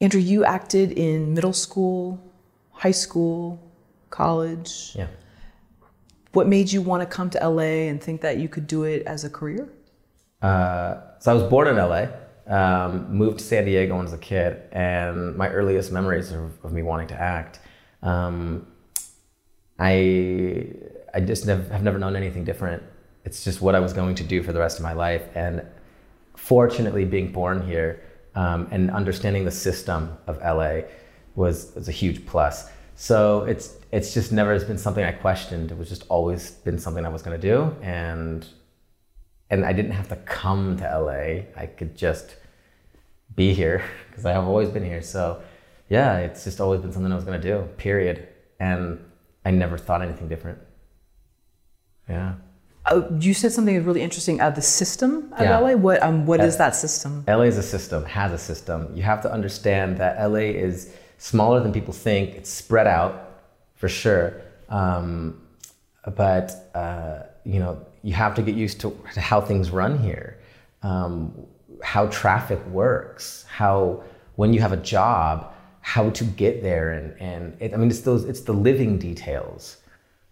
Andrew, you acted in middle school, high school, college. Yeah. What made you want to come to LA and think that you could do it as a career? Uh, so I was born in LA, um, moved to San Diego when I was a kid, and my earliest memories of, of me wanting to act. Um, I I just nev- have never known anything different. It's just what I was going to do for the rest of my life, and fortunately, being born here um, and understanding the system of LA was was a huge plus. So it's it's just never been something I questioned. It was just always been something I was going to do, and and I didn't have to come to LA. I could just be here because I have always been here. So yeah, it's just always been something I was going to do. Period. And I never thought anything different. Yeah. Uh, you said something really interesting. Uh, the system of Yeah. LA. What um, what is that system? LA is a system, has a system. You have to understand that LA is smaller than people think. It's spread out for sure. Um, but, uh, you know, you have to get used to, to how things run here, um, how traffic works, how, when you have a job, how to get there. And, and it, I mean, it's those, it's the living details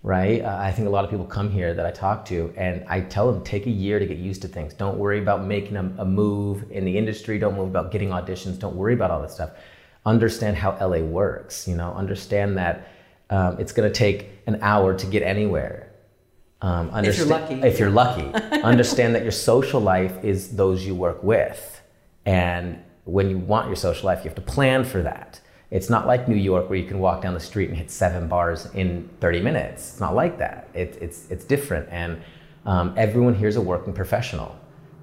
right? Uh, I think a lot of people come here that I talk to, and I tell them take a year to get used to things. Don't worry about making a, a move in the industry. Don't worry about getting auditions. Don't worry about all this stuff. Understand how LA works. You know, understand that um, it's going to take an hour to get anywhere. Um, If you're lucky. If you're lucky, understand that your social life is those you work with, and when you want your social life, you have to plan for that. It's not like New York where you can walk down the street and hit seven bars in 30 minutes. It's not like that. It, it's, it's different. And um, everyone here is a working professional.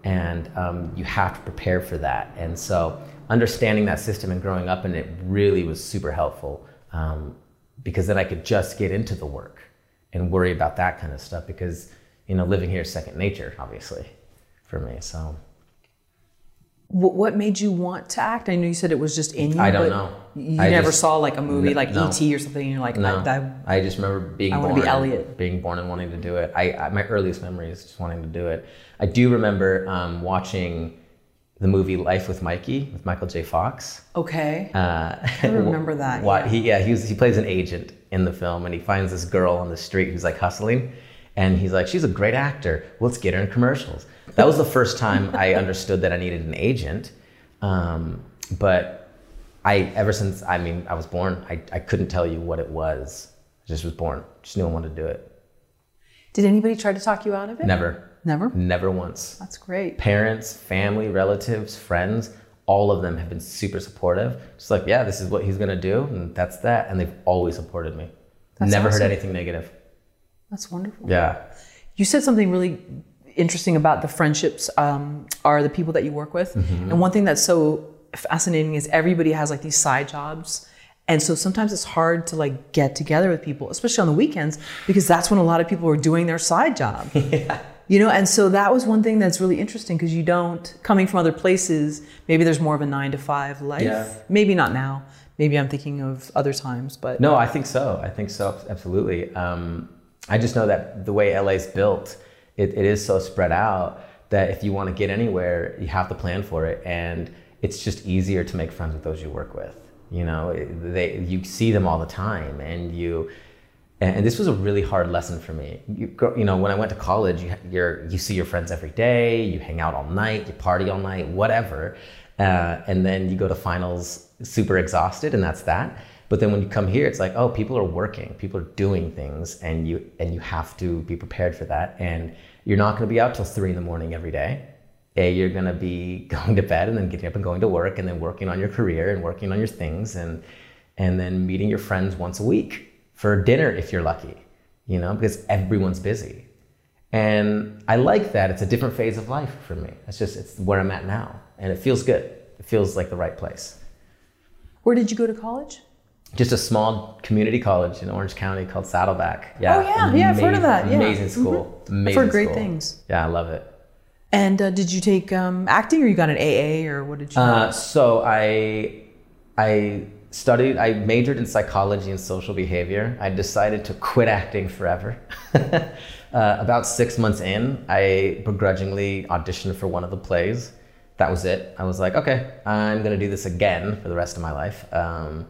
And um, you have to prepare for that. And so understanding that system and growing up in it really was super helpful um, because then I could just get into the work and worry about that kind of stuff because, you know, living here is second nature, obviously, for me. So. What, what made you want to act? I know you said it was just in you. I don't but know. You I never just- saw like a movie n- like no. E.T. or something, and you're like, No, I, that, I just remember being I born, be Elliot. being born and wanting to do it. I, I my earliest memory is just wanting to do it. I do remember um, watching the movie Life with Mikey with Michael J. Fox. okay. Uh, I remember that, What yeah. he yeah he was, he plays an agent in the film and he finds this girl on the street who's like hustling, and he's like she's a great actor. Let's get her in commercials. That was the first time I understood that I needed an agent. Um, but I ever since I mean I was born I, I couldn't tell you what it was. I just was born. Just knew I wanted to do it. Did anybody try to talk you out of it? Never. Never? Never once. That's great. Parents, family, relatives, friends, all of them have been super supportive. Just like, yeah, this is what he's gonna do, and that's that. And they've always supported me. That's Never awesome. heard anything negative. That's wonderful. Yeah. You said something really interesting about the friendships um, are the people that you work with. Mm-hmm. And one thing that's so fascinating is everybody has like these side jobs. And so sometimes it's hard to like get together with people, especially on the weekends, because that's when a lot of people are doing their side job. yeah. You know, and so that was one thing that's really interesting because you don't, coming from other places, maybe there's more of a nine to five life. Yeah. Maybe not now. Maybe I'm thinking of other times, but No, I think so. I think so, absolutely. Um, I just know that the way LA's built, it, it is so spread out that if you want to get anywhere, you have to plan for it. And it's just easier to make friends with those you work with. You know, they, you see them all the time and you, and this was a really hard lesson for me. You, grow- you know, when I went to college, you, you see your friends every day, you hang out all night, you party all night, whatever. Uh, and then you go to finals super exhausted, and that's that. But then when you come here, it's like, oh, people are working, people are doing things, and you and you have to be prepared for that. And you're not going to be out till three in the morning every day. A, you're going to be going to bed and then getting up and going to work, and then working on your career and working on your things, and and then meeting your friends once a week for dinner if you're lucky, you know, because everyone's busy. And I like that. It's a different phase of life for me. It's just it's where I'm at now, and it feels good. It feels like the right place. where did you go to college? Just a small community college in Orange County called Saddleback. Yeah. Oh, yeah. Yeah, I've heard of that. Yeah. Amazing school. Amazing I've heard great school. things. Yeah, I love it. And uh, did you take um, acting or you got an AA or what did you Uh, so I I studied. I majored in psychology and social behavior. I decided to quit acting forever. uh, about six months in, I begrudgingly auditioned for one of the plays, that was it. I was like, okay, I'm gonna do this again for the rest of my life. Um,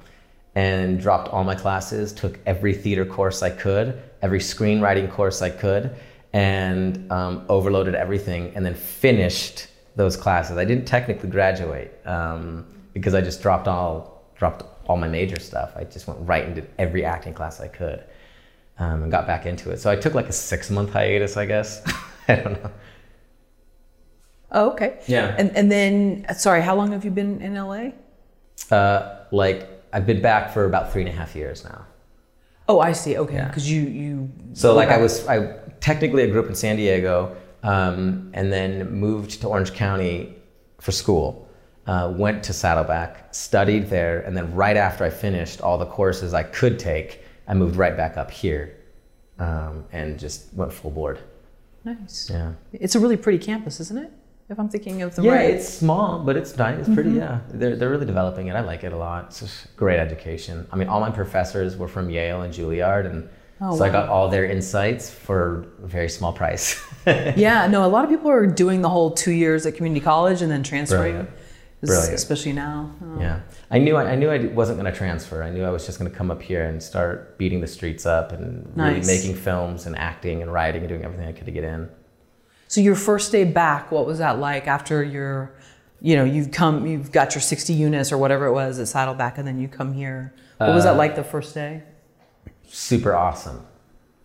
and dropped all my classes, took every theater course I could, every screenwriting course I could, and um, overloaded everything, and then finished those classes. I didn't technically graduate um, because I just dropped all dropped all my major stuff. I just went right and did every acting class I could, um, and got back into it. So I took like a six month hiatus, I guess. I don't know. Oh, okay. Yeah. And and then sorry, how long have you been in LA? Uh, like I've been back for about three and a half years now. Oh, I see. Okay, Yeah. because you you. So like I was, I technically I grew up in San Diego, um, and then moved to Orange County for school. Uh, went to Saddleback, studied there, and then right after I finished all the courses I could take, I moved right back up here, um, and just went full board. Nice. Yeah. It's a really pretty campus, isn't it? If I'm thinking of the Yeah, right. it's small, but it's nice. It's pretty. Mm-hmm. Yeah, they're they're really developing it. I like it a lot. It's just great education. I mean, all my professors were from Yale and Juilliard, and Oh, so I got all their insights for a very small price. yeah, no, a lot of people are doing the whole two years at community college and then transferring, Brilliant. Brilliant. especially now. Oh. Yeah, I knew I, I knew I wasn't going to transfer. I knew I was just going to come up here and start beating the streets up and really making films and acting and writing and doing everything I could to get in. So your first day back, what was that like after your, you know, you've come, you've got your 60 units or whatever it was at Saddleback, and then you come here. What was Uh, that like the first day? super awesome.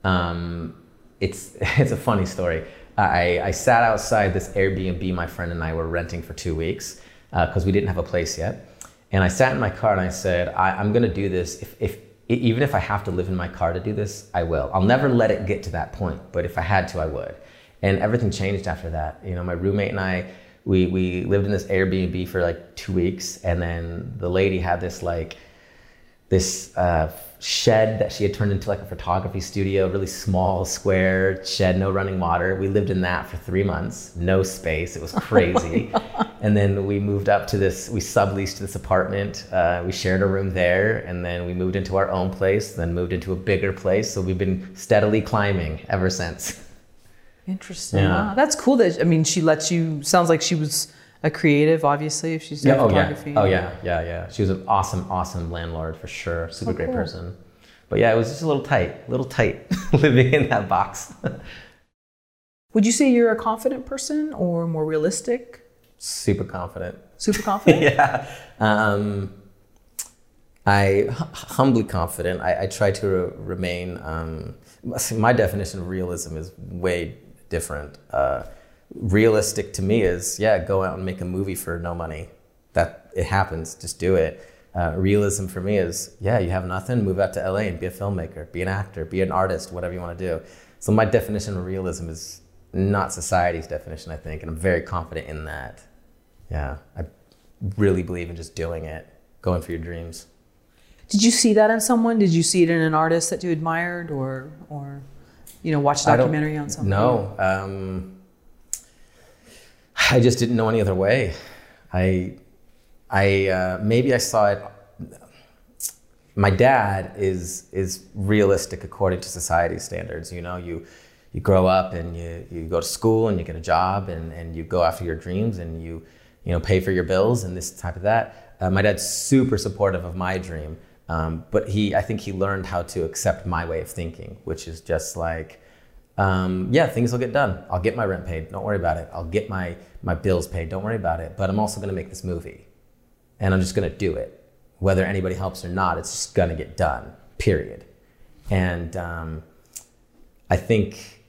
Um, it's it's a funny story. I, I sat outside this Airbnb my friend and I were renting for two weeks because we didn't have a place yet. And I sat in my car and I said, I, I'm going to do this. If, if even if I have to live in my car to do this, I will. I'll never let it get to that point, but if I had to, I would. And everything changed after that. You know, my roommate and I, we we lived in this Airbnb for like two weeks, and then the lady had this like this uh, shed that she had turned into like a photography studio, really small, square shed, no running water. We lived in that for three months, no space. It was crazy. and then we moved up to this, we subleased this apartment. Uh, we shared a room there, and then we moved into our own place, then moved into a bigger place. So we've been steadily climbing ever since. Interesting. Yeah. Wow, that's cool that, I mean, she lets you, sounds like she was a creative, obviously, if she's doing oh yeah, photography. oh yeah, yeah, yeah. She was an awesome, awesome landlord for sure. Super Oh, great cool. person. But yeah, it was just a little tight, a little tight living in that box. Would you say you're a confident person or more realistic? Super confident. Super confident? yeah. Um, I humbly confident. I, I try to re- remain. Um, my definition of realism is way different. Uh, realistic to me is yeah, go out and make a movie for no money. That it happens. Just do it. Uh, realism for me is yeah, you have nothing. Move out to LA and be a filmmaker, be an actor, be an artist, whatever you want to do. So my definition of realism is not society's definition, I think, and I'm very confident in that. Yeah, I really believe in just doing it, going for your dreams. Did you see that in someone? Did you see it in an artist that you admired or, or you know, watch a documentary on something? No, um, I just didn't know any other way. I, I uh, maybe I saw it. My dad is is realistic according to society's standards. You know, you you grow up and you, you go to school and you get a job and, and you go after your dreams and you you know pay for your bills and this type of that. Uh, my dad's super supportive of my dream, um, but he I think he learned how to accept my way of thinking, which is just like um, yeah, things will get done. I'll get my rent paid. Don't worry about it. I'll get my, my bills paid. Don't worry about it. But I'm also going to make this movie. And I'm just going to do it. Whether anybody helps or not, it's just going to get done, period. And um, I think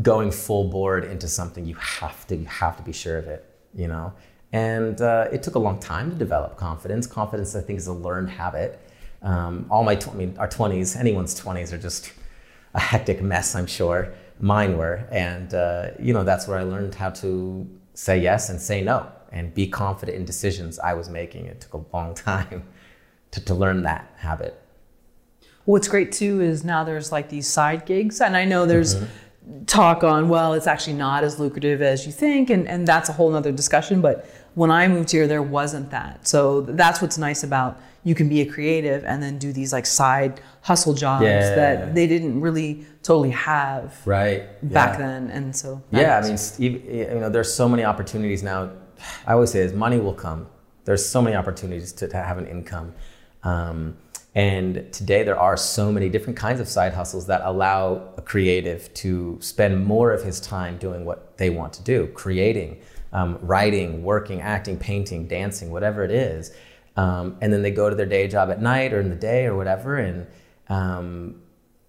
going full board into something, you have to, you have to be sure of it, you know? And uh, it took a long time to develop confidence. Confidence, I think, is a learned habit. Um, all my, tw- I mean, our 20s, anyone's 20s are just a hectic mess, I'm sure. Mine were. And, uh, you know, that's where I learned how to say yes and say no and be confident in decisions I was making. It took a long time to, to learn that habit. What's great too is now there's like these side gigs, and I know there's talk on well, it's actually not as lucrative as you think, and and that's a whole nother discussion. But when I moved here, there wasn't that. So that's what's nice about you can be a creative and then do these like side hustle jobs Yeah. that they didn't really totally have Right. back then, and so Yeah, I mean, Steve, you know, there's so many opportunities now. I always say is money will come. There's so many opportunities to, to have an income. Um, and today there are so many different kinds of side hustles that allow a creative to spend more of his time doing what they want to do, creating, um, writing, working, acting, painting, dancing, whatever it is. Um, and then they go to their day job at night or in the day or whatever, and um,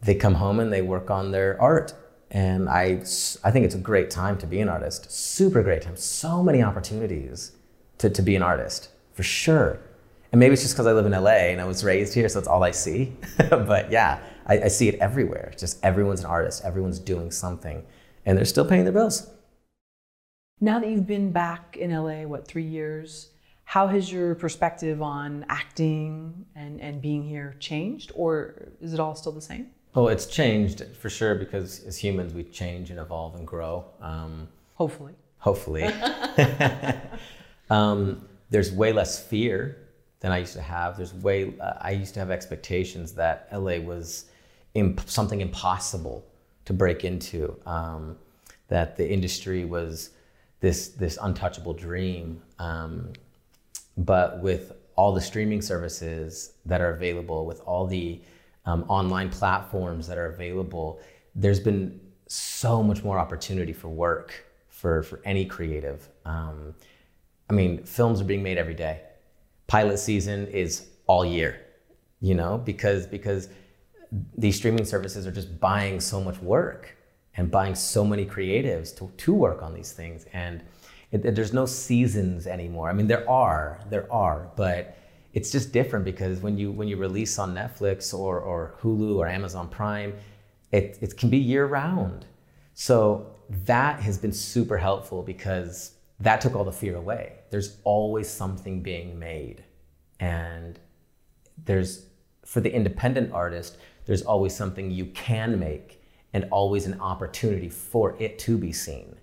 they come home and they work on their art. And I, I think it's a great time to be an artist. Super great time. So many opportunities to, to be an artist, for sure. And maybe it's just because I live in LA and I was raised here, so it's all I see. but yeah, I, I see it everywhere. Just everyone's an artist, everyone's doing something, and they're still paying their bills. Now that you've been back in LA, what, three years, how has your perspective on acting and, and being here changed, or is it all still the same? Oh, it's changed for sure because as humans, we change and evolve and grow. Um, hopefully. Hopefully. um, there's way less fear than I used to have. There's way uh, I used to have expectations that LA was imp- something impossible to break into. Um, that the industry was this this untouchable dream. Um, but with all the streaming services that are available, with all the um, online platforms that are available, there's been so much more opportunity for work for for any creative. Um, I mean, films are being made every day pilot season is all year, you know, because because these streaming services are just buying so much work and buying so many creatives to, to work on these things. And it, it, there's no seasons anymore. I mean there are there are but it's just different because when you when you release on netflix or, or hulu or amazon prime it, it can be year round so that has been super helpful because that took all the fear away. There's always something being made. And there's, for the independent artist, there's always something you can make and always an opportunity for it to be seen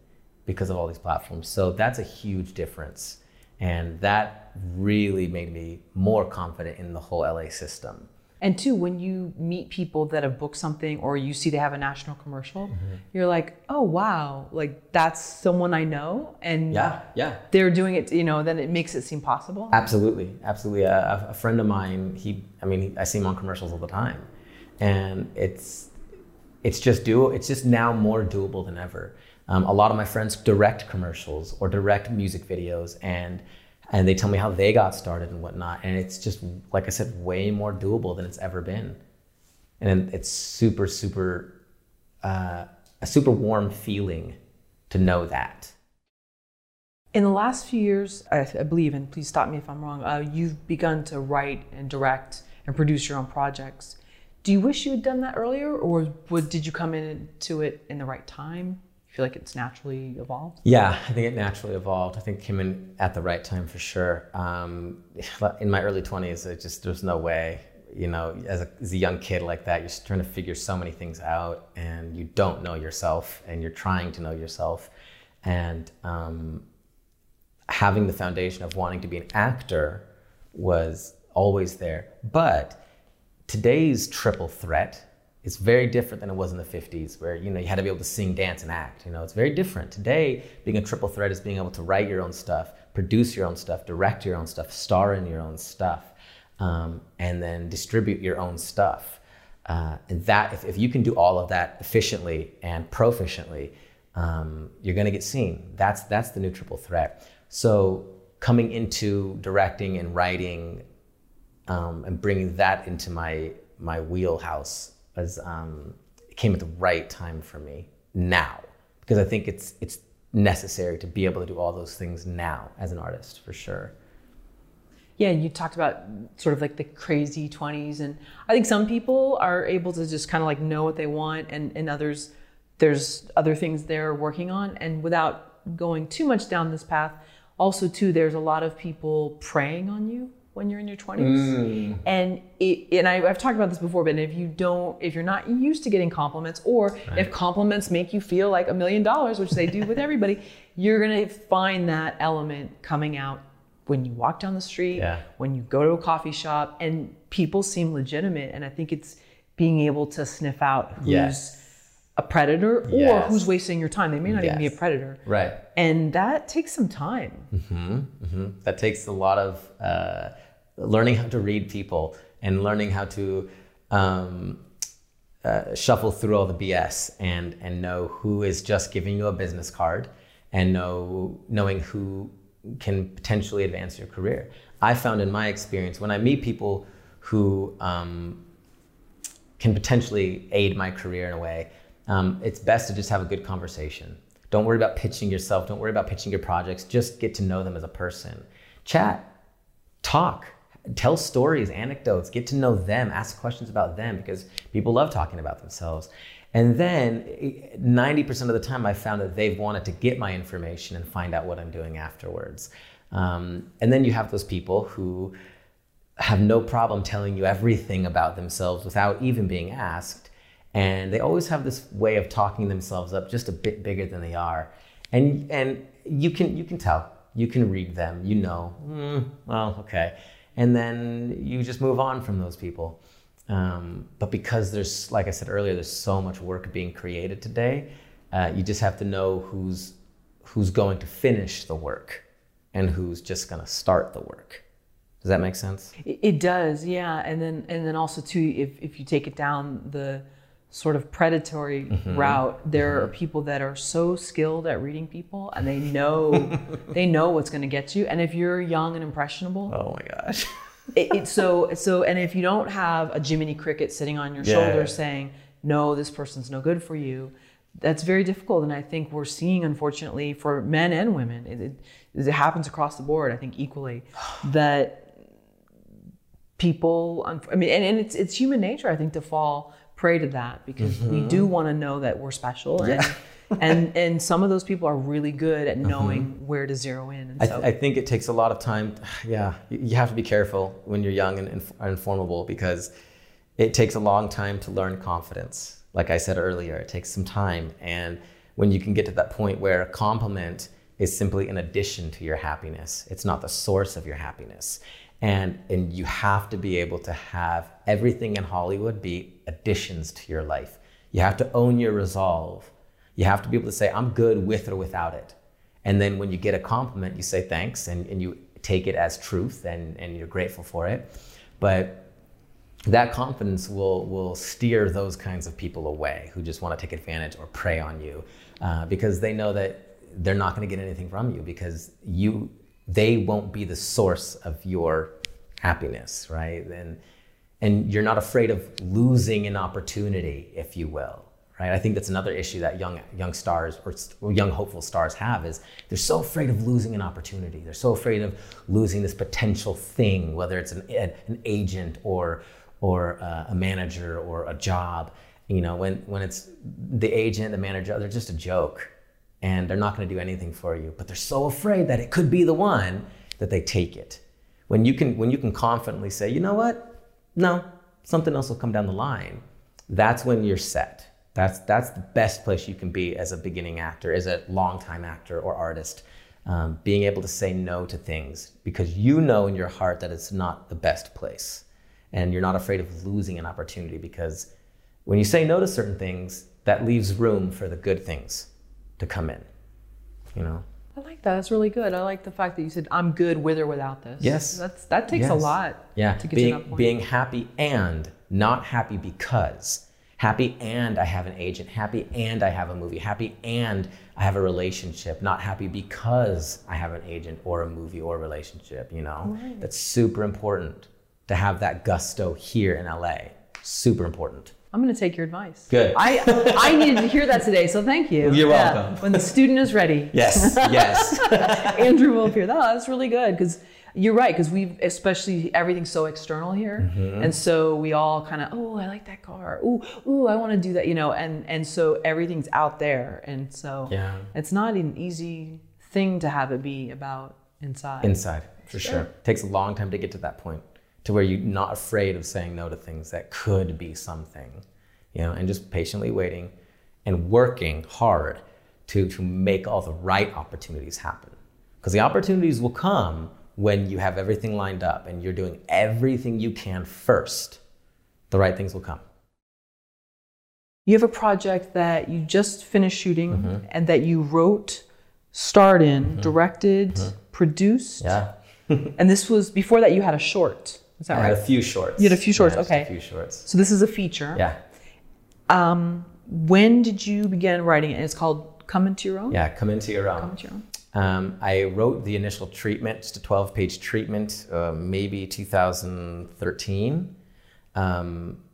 because of all these platforms. So that's a huge difference. And that really made me more confident in the whole LA system. And two, when you meet people that have booked something or you see they have a national commercial, mm-hmm. you're like, oh wow, like that's someone I know, and yeah, yeah, they're doing it. You know, then it makes it seem possible. Absolutely, absolutely. A, a friend of mine, he, I mean, I see him on commercials all the time, and it's it's just do it's just now more doable than ever. Um, a lot of my friends direct commercials or direct music videos, and and they tell me how they got started and whatnot. And it's just, like I said, way more doable than it's ever been. And it's super, super, uh, a super warm feeling to know that. In the last few years, I, I believe, and please stop me if I'm wrong, uh, you've begun to write and direct and produce your own projects. Do you wish you had done that earlier, or would, did you come into it in the right time? Feel like it's naturally evolved? Yeah, I think it naturally evolved. I think came in at the right time for sure. Um, in my early 20s, it just there's no way. You know, as a, as a young kid like that, you're trying to figure so many things out, and you don't know yourself, and you're trying to know yourself, and um, having the foundation of wanting to be an actor was always there. But today's triple threat it's very different than it was in the 50s where you know you had to be able to sing dance and act you know? It's very different. Today being a triple threat is being able to write your own stuff produce your own stuff direct your own stuff star in your own stuff um, and then distribute your own stuff. Uh, and that if, if you can do all of that efficiently and proficiently um, you're going to get seen. That's that's the new triple threat. So coming into directing and writing um, and bringing that into my my wheelhouse was um, it came at the right time for me now. Because I think it's it's necessary to be able to do all those things now as an artist for sure. Yeah, you talked about sort of like the crazy 20s and I think some people are able to just kind of like know what they want and and others there's other things they're working on. And without going too much down this path also too there's a lot of people preying on you when you're in your 20s mm. and it, and I, have talked about this before but if you don't if you're not used to getting compliments or right. if compliments make you feel like a million dollars which they do with everybody you're going to find that element coming out when you walk down the street yeah. when you go to a coffee shop and people seem legitimate and i think it's being able to sniff out who's a predator or Yes. who's wasting your time. They may not even be a predator. Right. And that takes some time. hmm That takes a lot of uh, learning how to read people and learning how to um, uh, shuffle through all the BS and and know who is just giving you a business card and know knowing who can potentially advance your career. I found in my experience when I meet people who um, can potentially aid my career in a way, um, it's best to just have a good conversation. Don't worry about pitching yourself. Don't worry about pitching your projects. Just get to know them as a person. Chat, talk, tell stories, anecdotes, get to know them, ask questions about them because people love talking about themselves. And then 90% of the time, I found that they've wanted to get my information and find out what I'm doing afterwards. Um, and then you have those people who have no problem telling you everything about themselves without even being asked. And they always have this way of talking themselves up just a bit bigger than they are. And, and you, can, you can tell, you can read them, you know, "Hmm, well, okay. And then you just move on from those people. Um, but because there's, like I said earlier, there's so much work being created today, uh, you just have to know who's, who's going to finish the work and who's just going to start the work. Does that make sense? It, it does, yeah. And then and then also too, if if you take it down the sort of predatory Mm-hmm. route, there are people that are so skilled at reading people and they know they know what's going to get you. And if you're young and impressionable, Oh my gosh. it, it's so so and if you don't have a Jiminy Cricket sitting on your Yeah. shoulder saying no this person's no good for you that's very difficult and i think we're seeing unfortunately for men and women it, it, it happens across the board i think equally that people i mean and, and it's it's human nature i think to fall prey to that because we do mm-hmm. want to know that we're special and and and some of those people are really good at mm-hmm. knowing where to zero in and I, so I think it takes a lot of time. Yeah, you you have to be careful when you're young and inf- informable because it takes a long time to learn confidence. Like I said earlier, it takes some time. And when you can get to that point where a compliment is simply an addition to your happiness, it's not the source of your happiness. And, and you have to be able to have everything in Hollywood be additions to your life. You have to own your resolve. You have to be able to say, I'm good with or without it. And then when you get a compliment, you say thanks and, and you take it as truth and, and you're grateful for it. But that confidence will, will steer those kinds of people away who just want to take advantage or prey on you uh, because they know that they're not going to get anything from you because you they won't be the source of your happiness right? And and you're not afraid of losing an opportunity if you will right? I think that's another issue that young young stars or, or young hopeful stars have is they're so afraid of losing an opportunity. They're so afraid of losing this potential thing whether it's an, an agent or or uh, a manager or a job. You know when when it's the agent the manager they're just a joke and they're not going to do anything for you but they're so afraid that it could be the one that they take it. When you can when you can confidently say you know what? No something else will come down the line that's when you're set. That's that's the best place you can be as a beginning actor as a longtime actor or artist um, being able to say no to things because you know in your heart that it's not the best place. And you're not afraid of losing an opportunity because when you say no to certain things that leaves room for the good things to come in you know I like that. That's really good. I like the fact that you said I'm good with or without this. Yes. That's that takes a lot. yeah To get being to that point. being happy and not happy because happy and i have an agent happy and i have a movie happy and i have a relationship not happy because i have an agent or a movie or a relationship you know right. that's super important to have that gusto here in la super important I'm going to take your advice. Good. I I needed to hear that today, so thank you. You're Yeah. welcome. When the student is ready, yes yes Andrew will appear. Oh, that's really good because you're right. Because we've especially everything's so external here, Mm-hmm. and so we all kind of oh I like that car. Ooh ooh I want to do that. You know, and and so everything's out there, and so Yeah. it's not an easy thing to have it be about inside. inside for sure. takes a long time to get to that point to where you're not afraid of saying no to things that could be something you know and just patiently waiting and working hard to to make all the right opportunities happen because the opportunities will come when you have everything lined up and you're doing everything you can first the right things will come You have a project that you just finished shooting Mm-hmm. and that you wrote, starred in, directed, produced. Yeah. And this was before that you had a short. Is that I had a few shorts. You had a few shorts, Yeah, okay. A few shorts. so this is a feature. Yeah. Um, when did you begin writing it? It's called Come Into Your Own? Yeah. Come into your own. Come Into Your Own. Um, I wrote the initial treatment, just a 12 page treatment, uh, maybe 2013. Um,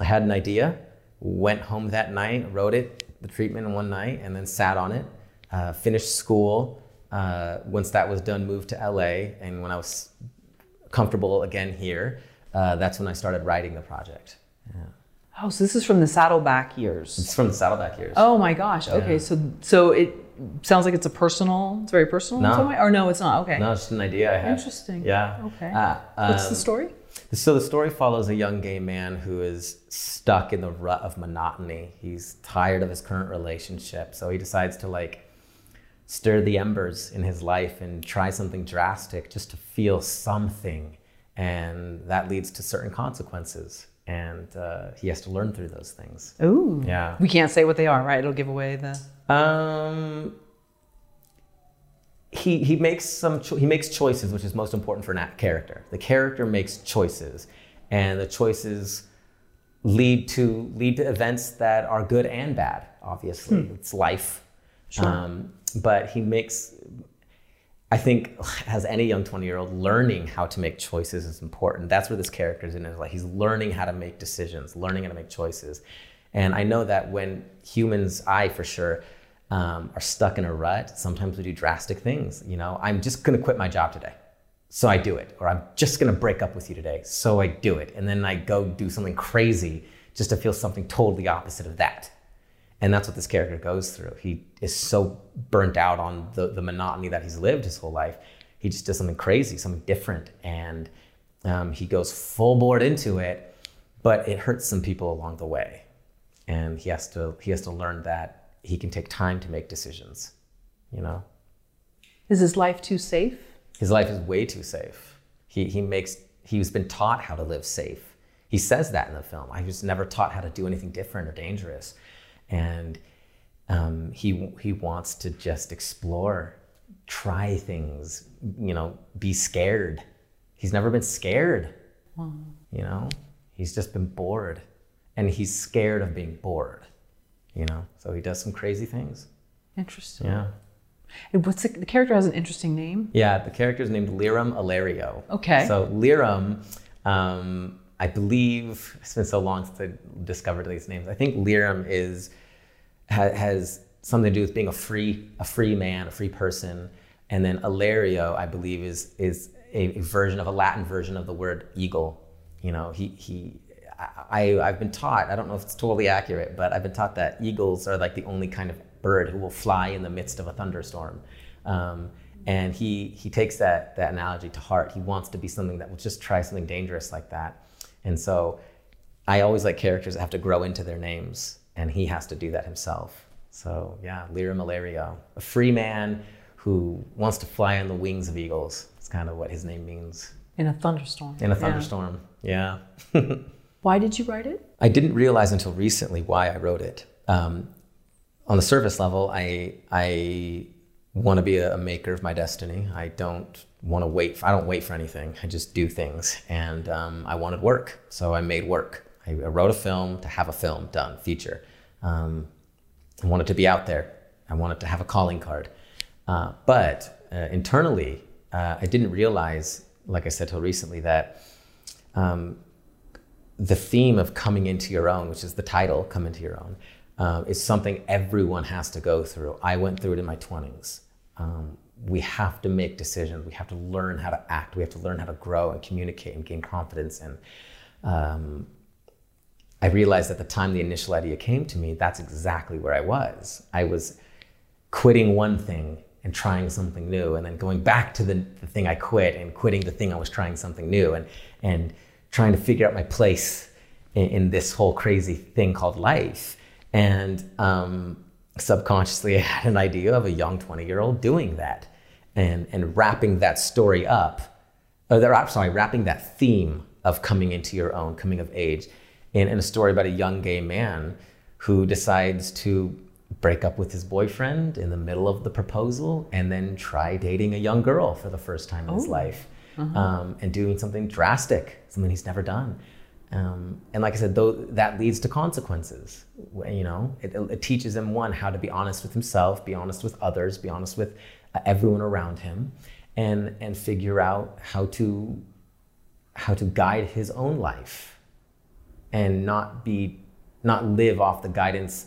I had an idea, went home that night, wrote it, the treatment in one night, and then sat on it, uh, finished school. Uh, once that was done, moved to LA, and when I was comfortable again here, uh, that's when I started writing the project. Yeah. Oh, so this is from the Saddleback years. It's from the Saddleback years. Oh my gosh. Okay, Yeah. so so it sounds like it's a personal. It's very personal in No. some way, or no, it's not. Okay. No, it's just an idea I had. Interesting. Yeah. Okay. Uh, What's the um, story? So the story follows a young gay man who is stuck in the rut of monotony. He's tired of his current relationship, so he decides to like stir the embers in his life and try something drastic just to feel something, and that leads to certain consequences, and uh, he has to learn through those things. Ooh. Yeah. We can't say what they are, right? It'll give away the. Um, he he makes some cho- he makes choices, which is most important for that character. The character makes choices, and the choices lead to lead to events that are good and bad. Obviously, it's life. Sure. Um, but he makes. I think as any young 20 year old, learning how to make choices is important. That's where this character is in his life. He's learning how to make decisions, learning how to make choices. And I know that when humans, I for sure, um, are stuck in a rut, sometimes we do drastic things. You know, I'm just gonna quit my job today. So I do it. Or I'm just gonna break up with you today. So I do it. And then I go do something crazy just to feel something totally opposite of that. And that's what this character goes through. He is so burnt out on the, the monotony that he's lived his whole life. He just does something crazy, something different. And um, he goes full board into it, but it hurts some people along the way. And he has to he has to learn that he can take time to make decisions. You know? Is his life too safe? His life is way too safe. He, he makes, he's been taught how to live safe. He says that in the film. I was never taught how to do anything different or dangerous. And um, he, he wants to just explore, try things, you know, be scared. He's never been scared, Wow. you know? He's just been bored. And he's scared of being bored, you know? So he does some crazy things. Interesting. Yeah. And what's the, the character has an interesting name? Yeah, the character is named Liram Alario. Okay. So Liram, um, I believe it's been so long since I discovered these names. I think Liram is ha, has something to do with being a free a free man, a free person, and then Alario, I believe, is is a, a version of a Latin version of the word eagle. You know, he he. I, I've been taught, I don't know if it's totally accurate, but I've been taught that eagles are like the only kind of bird who will fly in the midst of a thunderstorm. Um, and he, he takes that, that analogy to heart. He wants to be something that will just try something dangerous like that. And so I always like characters that have to grow into their names, and he has to do that himself. So yeah, Liram Alario, a free man who wants to fly on the wings of eagles. It's kind of what his name means. In a thunderstorm. In a Yeah. thunderstorm, yeah. Why did you write it? I didn't realize until recently why I wrote it. Um, on the surface level, I I want to be a, a maker of my destiny. I don't want to wait. For, I don't wait for anything. I just do things, and um, I wanted work, so I made work. I, wrote a film to have a film done, feature. Um, I wanted to be out there. I wanted to have a calling card. Uh, but uh, internally, uh, I didn't realize, like I said till recently, that um, the theme of coming into your own, which is the title, Come Into Your Own, um, is something everyone has to go through. I went through it in my 20s. Um, we have to make decisions. We have to learn how to act. We have to learn how to grow and communicate and gain confidence. And um, I realized at the time the initial idea came to me, that's exactly where I was. I was quitting one thing and trying something new, and then going back to the, the thing I quit and quitting the thing I was trying something new, and, and trying to figure out my place in, in this whole crazy thing called life. And um, subconsciously, I had an idea of a young 20 year old doing that and, and wrapping that story up. Uh, they're, sorry, wrapping that theme of coming into your own, coming of age, in, in a story about a young gay man who decides to break up with his boyfriend in the middle of the proposal and then try dating a young girl for the first time in his life um, and doing something drastic, something he's never done. Um, and like I said, though that leads to consequences. You know, it, it teaches him one how to be honest with himself, be honest with others, be honest with uh, everyone around him, and and figure out how to how to guide his own life, and not be not live off the guidance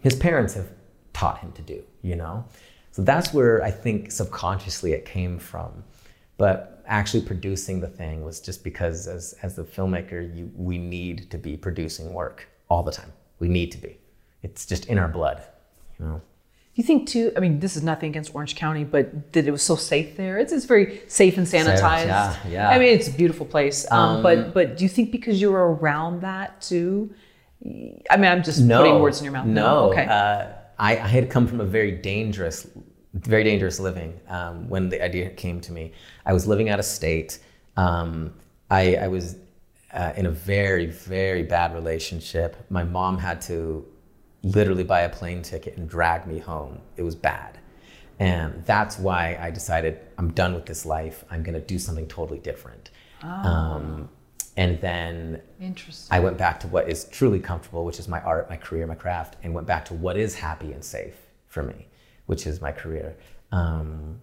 his parents have taught him to do. You know, so that's where I think subconsciously it came from but actually producing the thing was just because as, as the filmmaker you, we need to be producing work all the time we need to be it's just in our blood you know Do you think too? I mean, this is nothing against Orange County, but that it was so safe there. It's, it's very safe and sanitized. yeah, yeah. I mean, it's a beautiful place. Um, but but do you think because you were around that too? I mean, I'm just putting words in your mouth. no Okay. uh, I, I had come from a very dangerous very dangerous living um, when the idea came to me. I was living out of state. Um, I, I was uh, in a very very bad relationship. My mom had to literally buy a plane ticket and drag me home. It was bad. And that's why i decided i'm done with this life. I'm going to do something totally different. Um, and then Interesting. I went back to what is truly comfortable, which is my art, my career, my craft, and went back to what is happy and safe for me, which is my career. Um,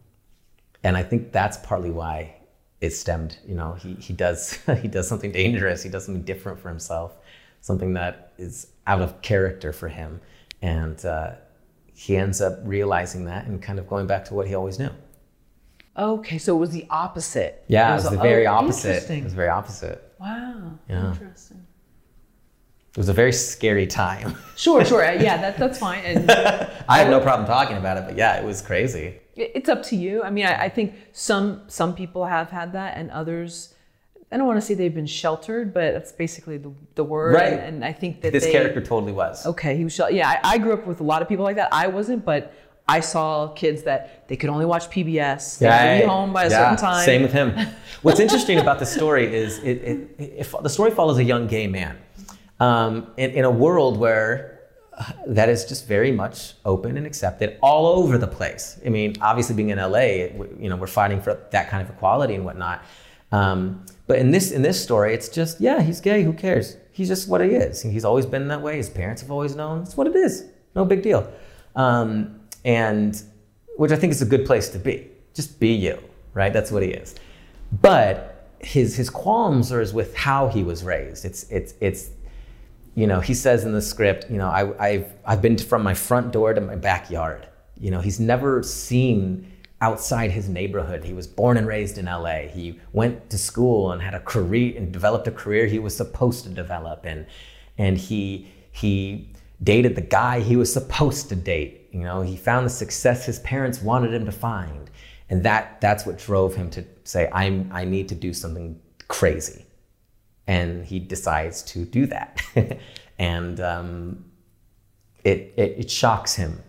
and I think that's partly why it stemmed. You know, he, he does he does something dangerous. He does something different for himself, something that is out of character for him, and uh, he ends up realizing that and kind of going back to what he always knew. Okay, so it was the opposite. Yeah, it was, a- the very oh, opposite. It was very opposite. Wow. Yeah. Interesting. It was a very scary time. Sure, sure. Yeah, that, that's fine. And I have no problem talking about it, but yeah, it was crazy. it's up to you. I mean, I, I think some some people have had that, and others. I don't want to say they've been sheltered, but that's basically the, the word. Right. And, and I think that This they, character totally was. Okay, he was shel- Yeah, I, I grew up with a lot of people like that. I wasn't, but I saw kids that they could only watch PBS. They had to be home by a Yeah, certain time. Same with him. What's interesting about the story is it, it, it, the story follows a young gay man um, in, in a world where uh, that is just very much open and accepted all over the place. I mean, obviously being in LA, you know, we're fighting for that kind of equality and whatnot. Um, but in this in this story, it's just yeah, he's gay. Who cares? He's just what he is. He's always been that way. His parents have always known. It's what it is. No big deal. Um, and which I think is a good place to be. Just be you, right? That's what he is. But his his qualms are with how he was raised. It's it's it's you know he says in the script you know I, I've I've been from my front door to my backyard. You know he's never seen outside his neighborhood. He was born and raised in LA. He went to school and had a career and developed a career he was supposed to develop and and he he dated the guy he was supposed to date. You know, he found the success his parents wanted him to find. And that that's what drove him to say, I'm I need to do something crazy. And he decides to do that. and um, it, it it shocks him.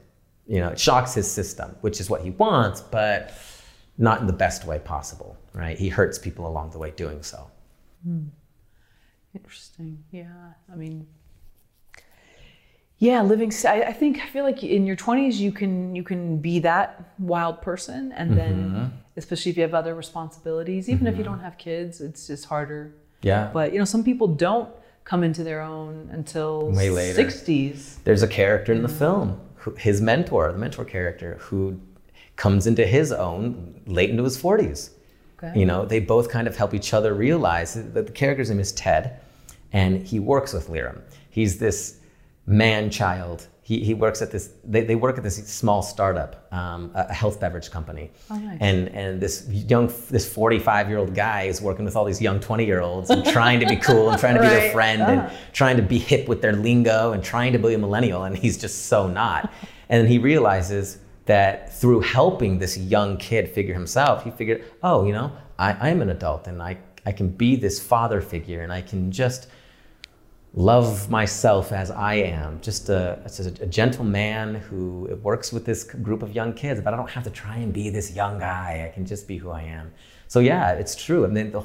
You know, it shocks his system, which is what he wants, but not in the best way possible, right? He hurts people along the way doing so. Hmm. Interesting. Yeah. I mean, yeah, living. I, I think I feel like in your twenties you can you can be that wild person, and then mm-hmm. especially if you have other responsibilities, even if you mm-hmm. don't have kids, it's just harder. Yeah. But you know, some people don't come into their own until Way later. sixties. There's a character in the mm-hmm. film, who, his mentor, the mentor character, who comes into his own late into his 40s. Okay. You know, they both kind of help each other realize that the character's name is Ted, and he works with Liram. He's this man child. He, he works at this, they, they work at this small startup, um, a a health beverage company. Oh, nice. And, and this young, this 45 year old guy is working with all these young 20 year olds and trying to be cool and trying to be their friend Uh-huh. and trying to be hip with their lingo and trying to be a millennial. And he's just so not. and he realizes that through helping this young kid figure himself, he figured, oh, you know, I, I'm an adult and I, I can be this father figure and I can just love myself as I am. Just a, a, a gentle man who works with this group of young kids, but I don't have to try and be this young guy. I can just be who I am. So yeah, it's true. I mean, the,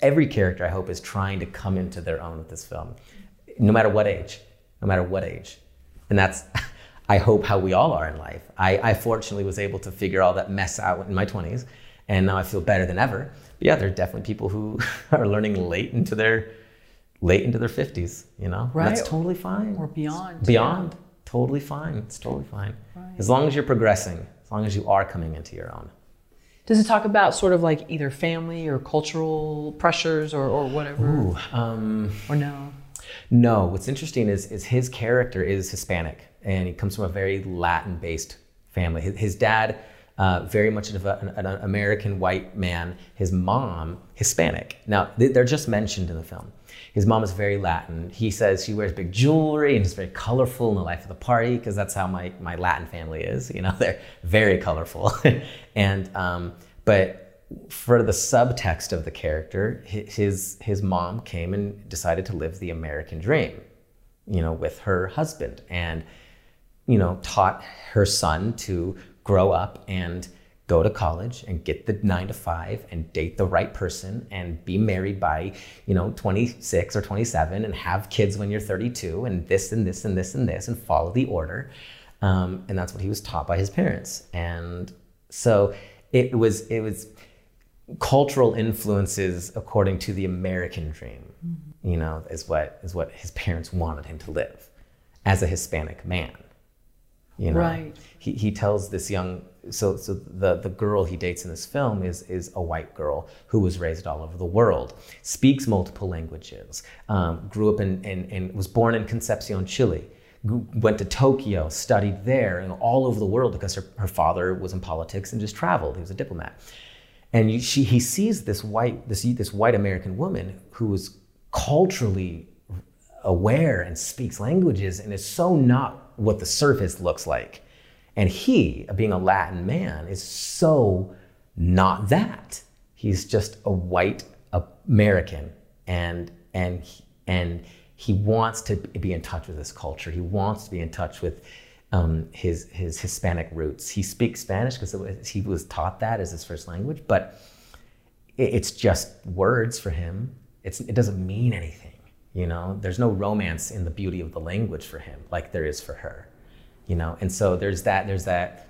every character I hope is trying to come into their own with this film, no matter what age, no matter what age. and that's I hope how we all are in life. I, I fortunately was able to figure all that mess out in my 20s, and now I feel better than ever. But yeah, there are definitely people who are learning late into their late into their 50s. You know, Right. That's totally fine. Or beyond. Beyond, totally fine. It's totally fine. As long as you're progressing, as long as you are coming into your own. Does it talk about sort of like either family or cultural pressures or, or whatever? Ooh, um, Or no? No, what's interesting is, is his character is Hispanic and he comes from a very Latin based family. His, his dad, uh, very much of a, an, an American white man, his mom, Hispanic. Now, they're just mentioned in the film. His mom is very Latin. He says she wears big jewelry and is very colorful in the life of the party because that's how my, my Latin family is. You know, they're very colorful. and, um, but for the subtext of the character, his his mom came and decided to live the American dream, you know, with her husband, and you know, taught her son to grow up and go to college and get the nine to five and date the right person and be married by, you know, 26 or 27 and have kids when you're 32 and this and this and this and this and follow the order. Um, and that's what he was taught by his parents. And so it was, it was cultural influences according to the American dream, you know, is what, is what his parents wanted him to live as a Hispanic man. You know, Right. he, he tells this young so so the the girl he dates in this film is is a white girl who was raised all over the world, speaks multiple languages, um, grew up in, in was born in Concepcion, Chile, went to Tokyo, studied there, and all over the world because her, her father was in politics and just traveled. He was a diplomat, and you, she he sees this white this this white American woman who is culturally aware and speaks languages and is so not what the surface looks like. And he, being a Latin man, is so not that. He's just a white American and and and he wants to be in touch with his culture. He wants to be in touch with um, his his Hispanic roots. He speaks Spanish because he was taught that as his first language, but it- it's just words for him. It's, it doesn't mean anything, you know. There's no romance in the beauty of the language for him, like there is for her, you know. And so there's that there's that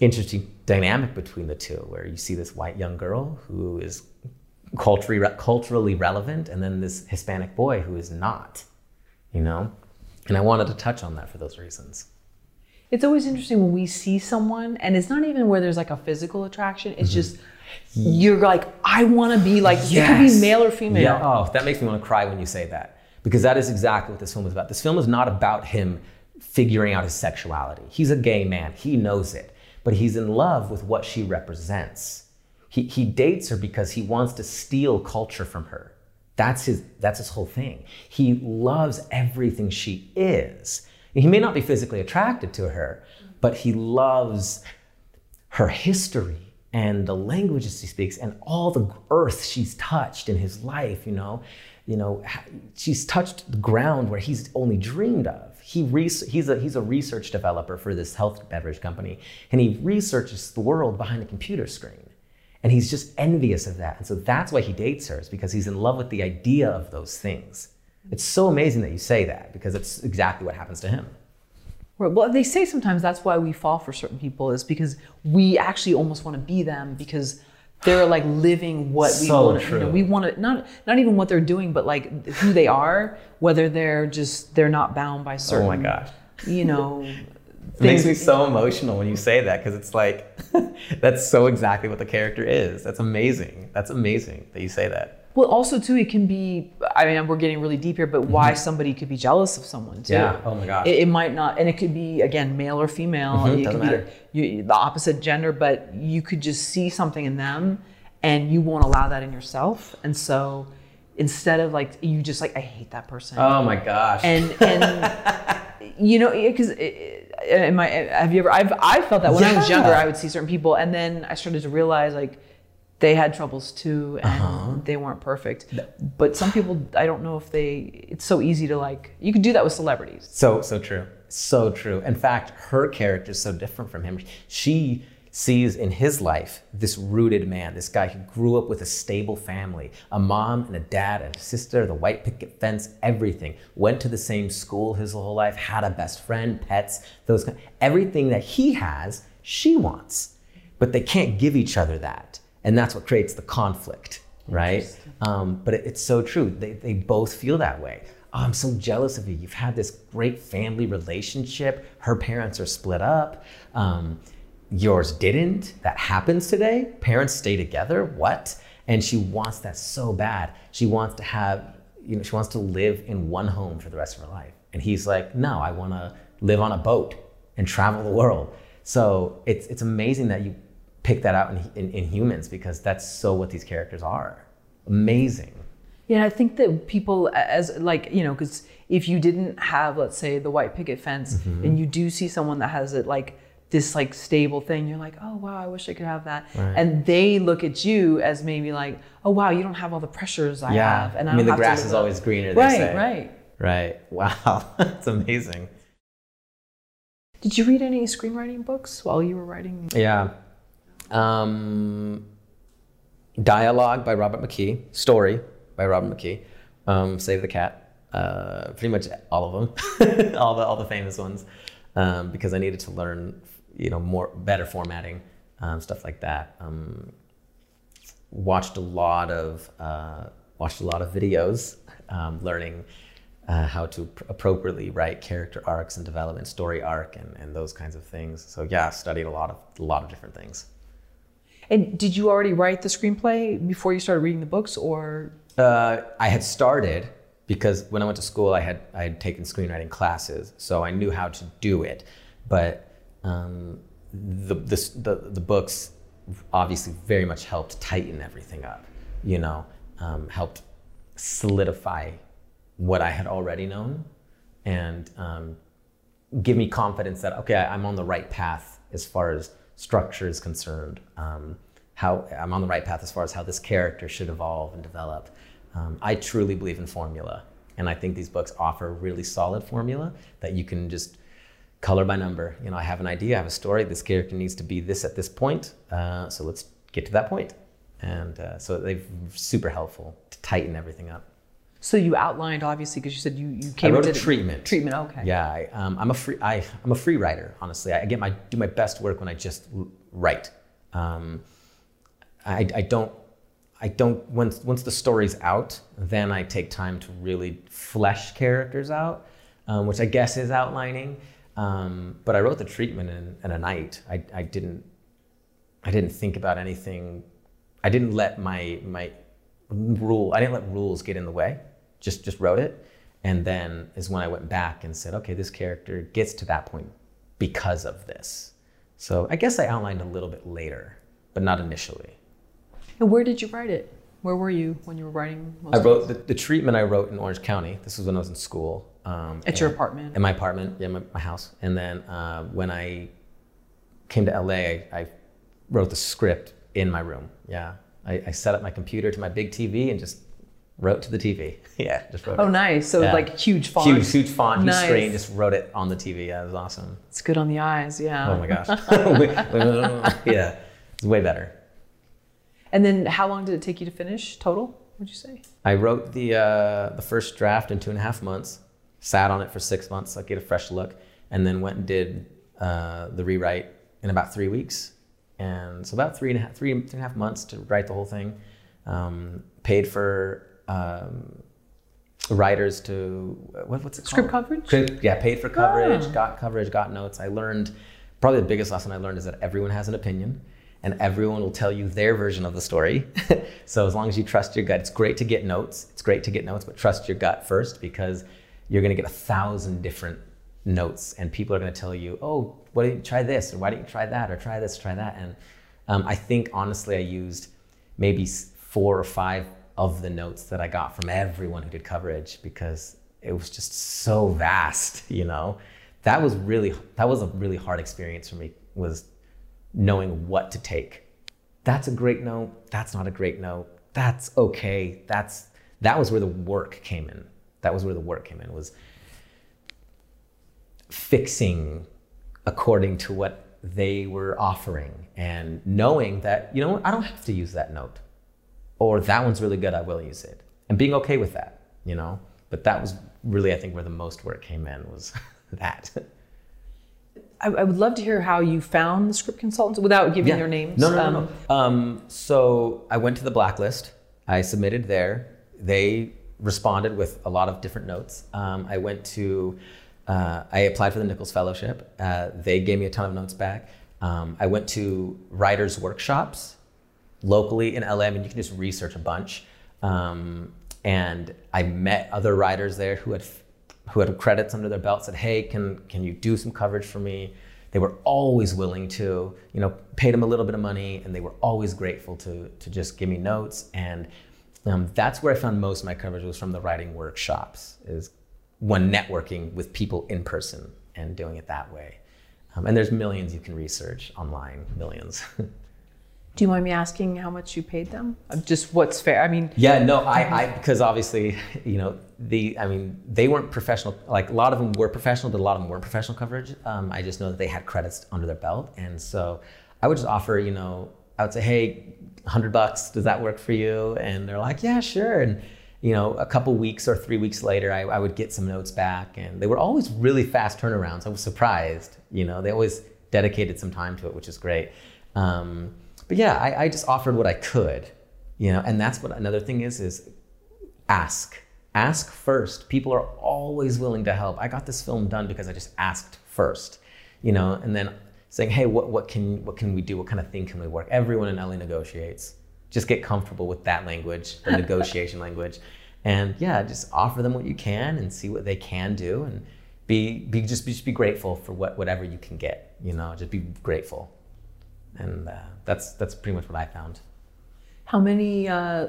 interesting dynamic between the two, where you see this white young girl who is culturally culturally relevant, and then this Hispanic boy who is not, you know. And I wanted to touch on that for those reasons. It's always interesting when we see someone, and it's not even where there's like a physical attraction. It's mm-hmm. just you're like, I want to be like. It could be male or female. Yeah. Oh, that makes me want to cry when you say that. Because that is exactly what this film is about. This film is not about him figuring out his sexuality. He's a gay man, he knows it, but he's in love with what she represents. He, he dates her because he wants to steal culture from her. That's his, that's his whole thing. He loves everything she is. He may not be physically attracted to her, but he loves her history and the languages she speaks and all the earth she's touched in his life you know you know she's touched the ground where he's only dreamed of he he's a he's a research developer for this health beverage company and he researches the world behind a computer screen. And he's just envious of that. And so that's why he dates her is because he's in love with the idea of those things. It's so amazing that you say that because it's exactly what happens to him. Right. Well, they say sometimes that's why we fall for certain people is because we actually almost want to be them because they're like living what we So want. to You know, we want to not not even what they're doing, but like who they are. Whether they're just they're not bound by certain. oh my gosh You know. It makes me so emotional when you say that because it's like that's so exactly what the character is. That's amazing. That's amazing that you say that. Well, also too, it can be. I mean, we're getting really deep here, but why somebody could be jealous of someone too? Mm-hmm. Yeah. Oh my gosh. It, it might not, and it could be again male or female. Mhm, It doesn't matter. you, the opposite gender, but you could just see something in them, and you won't allow that in yourself. And so, instead of like you just like I hate that person, Oh my gosh. and and you know because am I have you ever I've I felt that when I was younger I would see certain people and then I started to realize like they had troubles too and Uh-huh. they weren't perfect but some people I don't know if they it's so easy to like you could do that with celebrities so so true. So true. In fact, her character is so different from him. She sees in his life this rooted man, this guy who grew up with a stable family, a mom and a dad and a sister, the white picket fence, everything. Went to the same school his whole life, had a best friend, pets, those kind, everything that he has, she wants. But they can't give each other that. And that's what creates the conflict, right? Um, but it, it's so true. They, they both feel that way. Oh, I'm so jealous of you. You've had this great family relationship. Her parents are split up. Um, yours didn't. That happens today. Parents stay together. What? And she wants that so bad. She wants to have, you know, she wants to live in one home for the rest of her life. And he's like, no, I want to live on a boat and travel the world. So it's it's amazing that you pick that out in, in, in humans because that's so what these characters are. Amazing. Yeah, I think that people, as like you know, because if you didn't have, let's say, the white picket fence, Mm-hmm. and you do see someone that has it like this like stable thing, you're like, oh wow, I wish I could have that. Right. And they look at you as maybe like, oh wow, you don't have all the pressures I Yeah. have, and I, I mean, the grass is up." always greener. They right, say. right. Right. Wow. That's amazing. Did you read any screenwriting books while you were writing? Yeah. Um, Dialogue by Robert McKee. Story by Robert McKee. Um, Save the Cat. Uh, pretty much all of them, all the all the famous ones, um, because I needed to learn, you know, more better formatting, um, stuff like that. Um, watched a lot of uh, watched a lot of videos, um, learning uh, how to pr- appropriately write character arcs and development story arc and, and those kinds of things. So yeah, studied a lot of a lot of different things. And did you already write the screenplay before you started reading the books, or Uh, I had started because when I went to school, I had I had taken screenwriting classes, so I knew how to do it. But um, the, the the books obviously very much helped tighten everything up. You know, um, helped solidify what I had already known, and um, give me confidence that okay, I'm on the right path as far as structure is concerned. Um, how I'm on the right path as far as how this character should evolve and develop. Um, I truly believe in formula, and I think these books offer a really solid formula that you can just color by number. You know, I have an idea, I have a story. This character needs to be this at this point, uh, so let's get to that point. And uh, so they've super helpful to tighten everything up. So you outlined obviously because you said you you came. I wrote a treatment. treatment. Okay. Yeah, I, um, I'm a free. I, I'm a free writer. Honestly, I get my do my best work when I just write. Um, I, I don't. I don't. Once once the story's out, then I take time to really flesh characters out, um, which I guess is outlining. Um, but I wrote the treatment in, in a night. I, I didn't. I didn't think about anything. I didn't let my my rule. I didn't let rules get in the way. Just just wrote it, and then is when I went back and said, okay, this character gets to that point because of this. So I guess I outlined a little bit later, but not initially. And where did you write it? Where were you when you were writing? most I wrote the, the treatment I wrote in Orange County. This was when I was in school. Um, at your apartment. in my apartment, yeah, my, my house. And then uh, when I came to LA, I, I wrote the script in my room. Yeah, I, I set up my computer to my big TV and just wrote to the TV. yeah, just wrote Oh, it. nice. So Yeah. like huge font. Huge, huge font, huge screen. Just wrote it on the TV. Yeah, it was awesome. It's good on the eyes. Yeah. Oh my gosh. yeah, it's way better. And then how long did it take you to finish total? Would you say? I wrote the uh, the first draft in two and a half months. Sat on it for six months, I get a fresh look, and then went and did uh, the rewrite in about three weeks. And so about three and a half, three, three and a half months to write the whole thing. Um, paid for um, writers to what, what's it called? Script called? coverage? Yeah, paid for coverage, Ah. got coverage, got notes. I learned probably the biggest lesson I learned is that everyone has an opinion and everyone will tell you their version of the story. so as long as you trust your gut, it's great to get notes. It's great to get notes, but trust your gut first because you're going to get a thousand different notes and people are going to tell you, oh, why don't you try this or why don't you try that or try this, try that. And um, I think honestly, I used maybe four or five of the notes that I got from everyone who did coverage because it was just so vast, you know. That was really that was a really hard experience for me was knowing what to take. That's a great note. That's not a great note. That's okay. That's that was where the work came in. That was where the work came in was fixing according to what they were offering and knowing that, you know I don't have to use that note. Or that one's really good, I will use it. And being okay with that, you know? But that was really, I think, where the most work came in was that. I, I would love to hear how you found the script consultants without giving their names. No, no, no, Um, no. Um, so I went to the blacklist. I submitted there. They responded with a lot of different notes. Um, I went to, uh, I applied for the Nichols Fellowship. Uh, they gave me a ton of notes back. Um, I went to writers' workshops locally in LA. I mean, you can just research a bunch. Um, and I met other writers there who had who had credits under their belt. Said, "Hey, can can you do some coverage for me?" They were always willing to, you know, paid them a little bit of money, and they were always grateful to to just give me notes. And um, that's where I found most of my coverage was from the writing workshops. Is when networking with people in person and doing it that way. Um, and there's millions you can research online, millions. Do you mind me asking how much you paid them? Uh, Just what's fair? I mean, Yeah, no, I, I, because obviously, you know, the, I mean, they weren't professional. Like a lot of them were professional, but a lot of them weren't professional coverage. Um, I just know that they had credits under their belt, and so I would just offer, you know, I would say, hey, hundred bucks, does that work for you? And they're like, yeah, sure. And you know, a couple weeks or three weeks later, I, I would get some notes back, and they were always really fast turnarounds. I was surprised. You know, they always dedicated some time to it, which is great. Um, but yeah, I, I just offered what I could, you know, and that's what another thing is is ask. Ask first. People are always willing to help. I got this film done because I just asked first, you know, and then saying, hey, what, what can what can we do? What kind of thing can we work? Everyone in LA negotiates. Just get comfortable with that language, the negotiation language. And yeah, just offer them what you can and see what they can do and be, be just, be, just be grateful for what, whatever you can get, you know, just be grateful. And uh, that's, that's pretty much what I found. how many uh,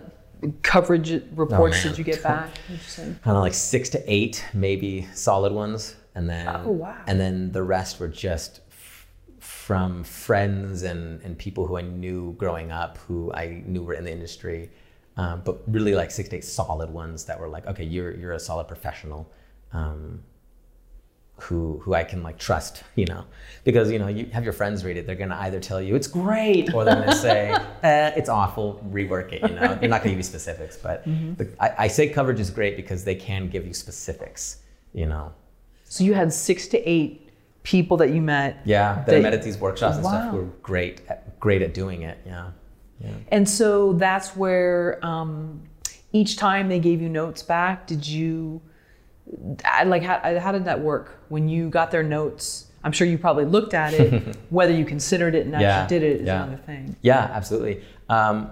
coverage reports Oh, did you get back? Say? kind of like six to eight, maybe solid ones, and then Oh, wow. and then the rest were just f- from friends and and people who I knew growing up, who I knew were in the industry, um, but really like six to eight solid ones that were like, okay, you're you're a solid professional. Um, who who I can like trust, you know, because you know you have your friends read it, they're gonna either tell you it's great or they're gonna say eh, it's awful, rework it. You know, they're not gonna give you specifics, but the, I, I say coverage is great because they can give you specifics. You know, So you had six to eight people that you met. yeah, that I They- met at these workshops and stuff who were great at, great at doing it. Yeah, yeah. And so that's where um, each time they gave you notes back, did you, I- like, how, how did that work? When you got their notes, I'm sure you probably looked at it, whether you considered it and actually Yeah, did it is yeah. another thing. Yeah, absolutely. Um,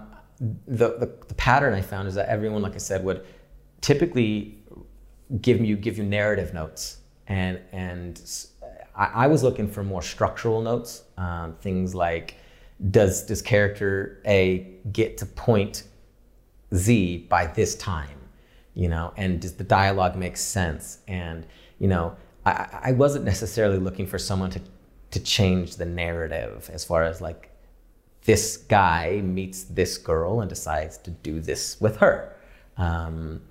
the, the the pattern I found is that everyone, like I said, would typically give you give you narrative notes, and and I, I was looking for more structural notes, um, things like does does character A get to point Z by this time, you know, and does the dialogue make sense? And you know, I, I wasn't necessarily looking for someone to to change the narrative as far as like this guy meets this girl and decides to do this with her. Um,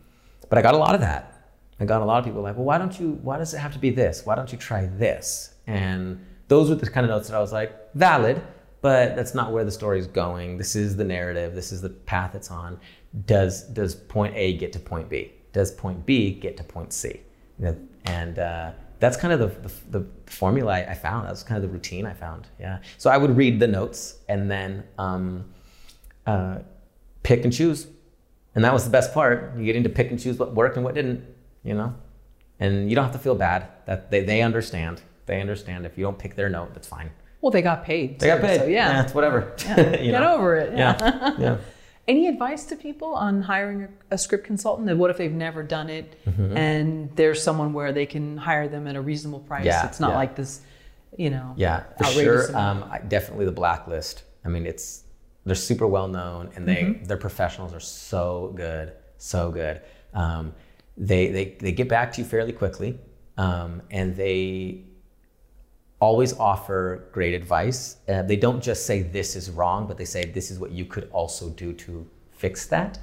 but I got a lot of that. I got a lot of people like, well, why don't you? Why does it have to be this? Why don't you try this? And those were the kind of notes that I was like, valid, but that's not where the story's going. This is the narrative. This is the path it's on. Does does point A get to point B? Does point B get to point C? You know, and uh, that's kind of the, the, the formula I, I found. That's kind of the routine I found. Yeah. So I would read the notes and then um, uh, pick and choose. And that was the best part. You getting to pick and choose what worked and what didn't, you know? And you don't have to feel bad. That they, they understand. They understand. If you don't pick their note, that's fine. Well, they got paid. They got paid. So yeah. it's whatever. You Get know? over it. Yeah. Yeah. Any advice to people on hiring a, script consultant? And what if they've never done it Mm-hmm. and there's someone where they can hire them at a reasonable price? Yeah, it's not yeah. like this, you know. Yeah, for sure. Um, I, definitely the blacklist. I mean, it's they're super well known, and they Mm-hmm. their professionals are so good, so good. Um, they they they get back to you fairly quickly, um, and they always offer great advice. Uh, they don't just say this is wrong, but they say this is what you could also do to fix that.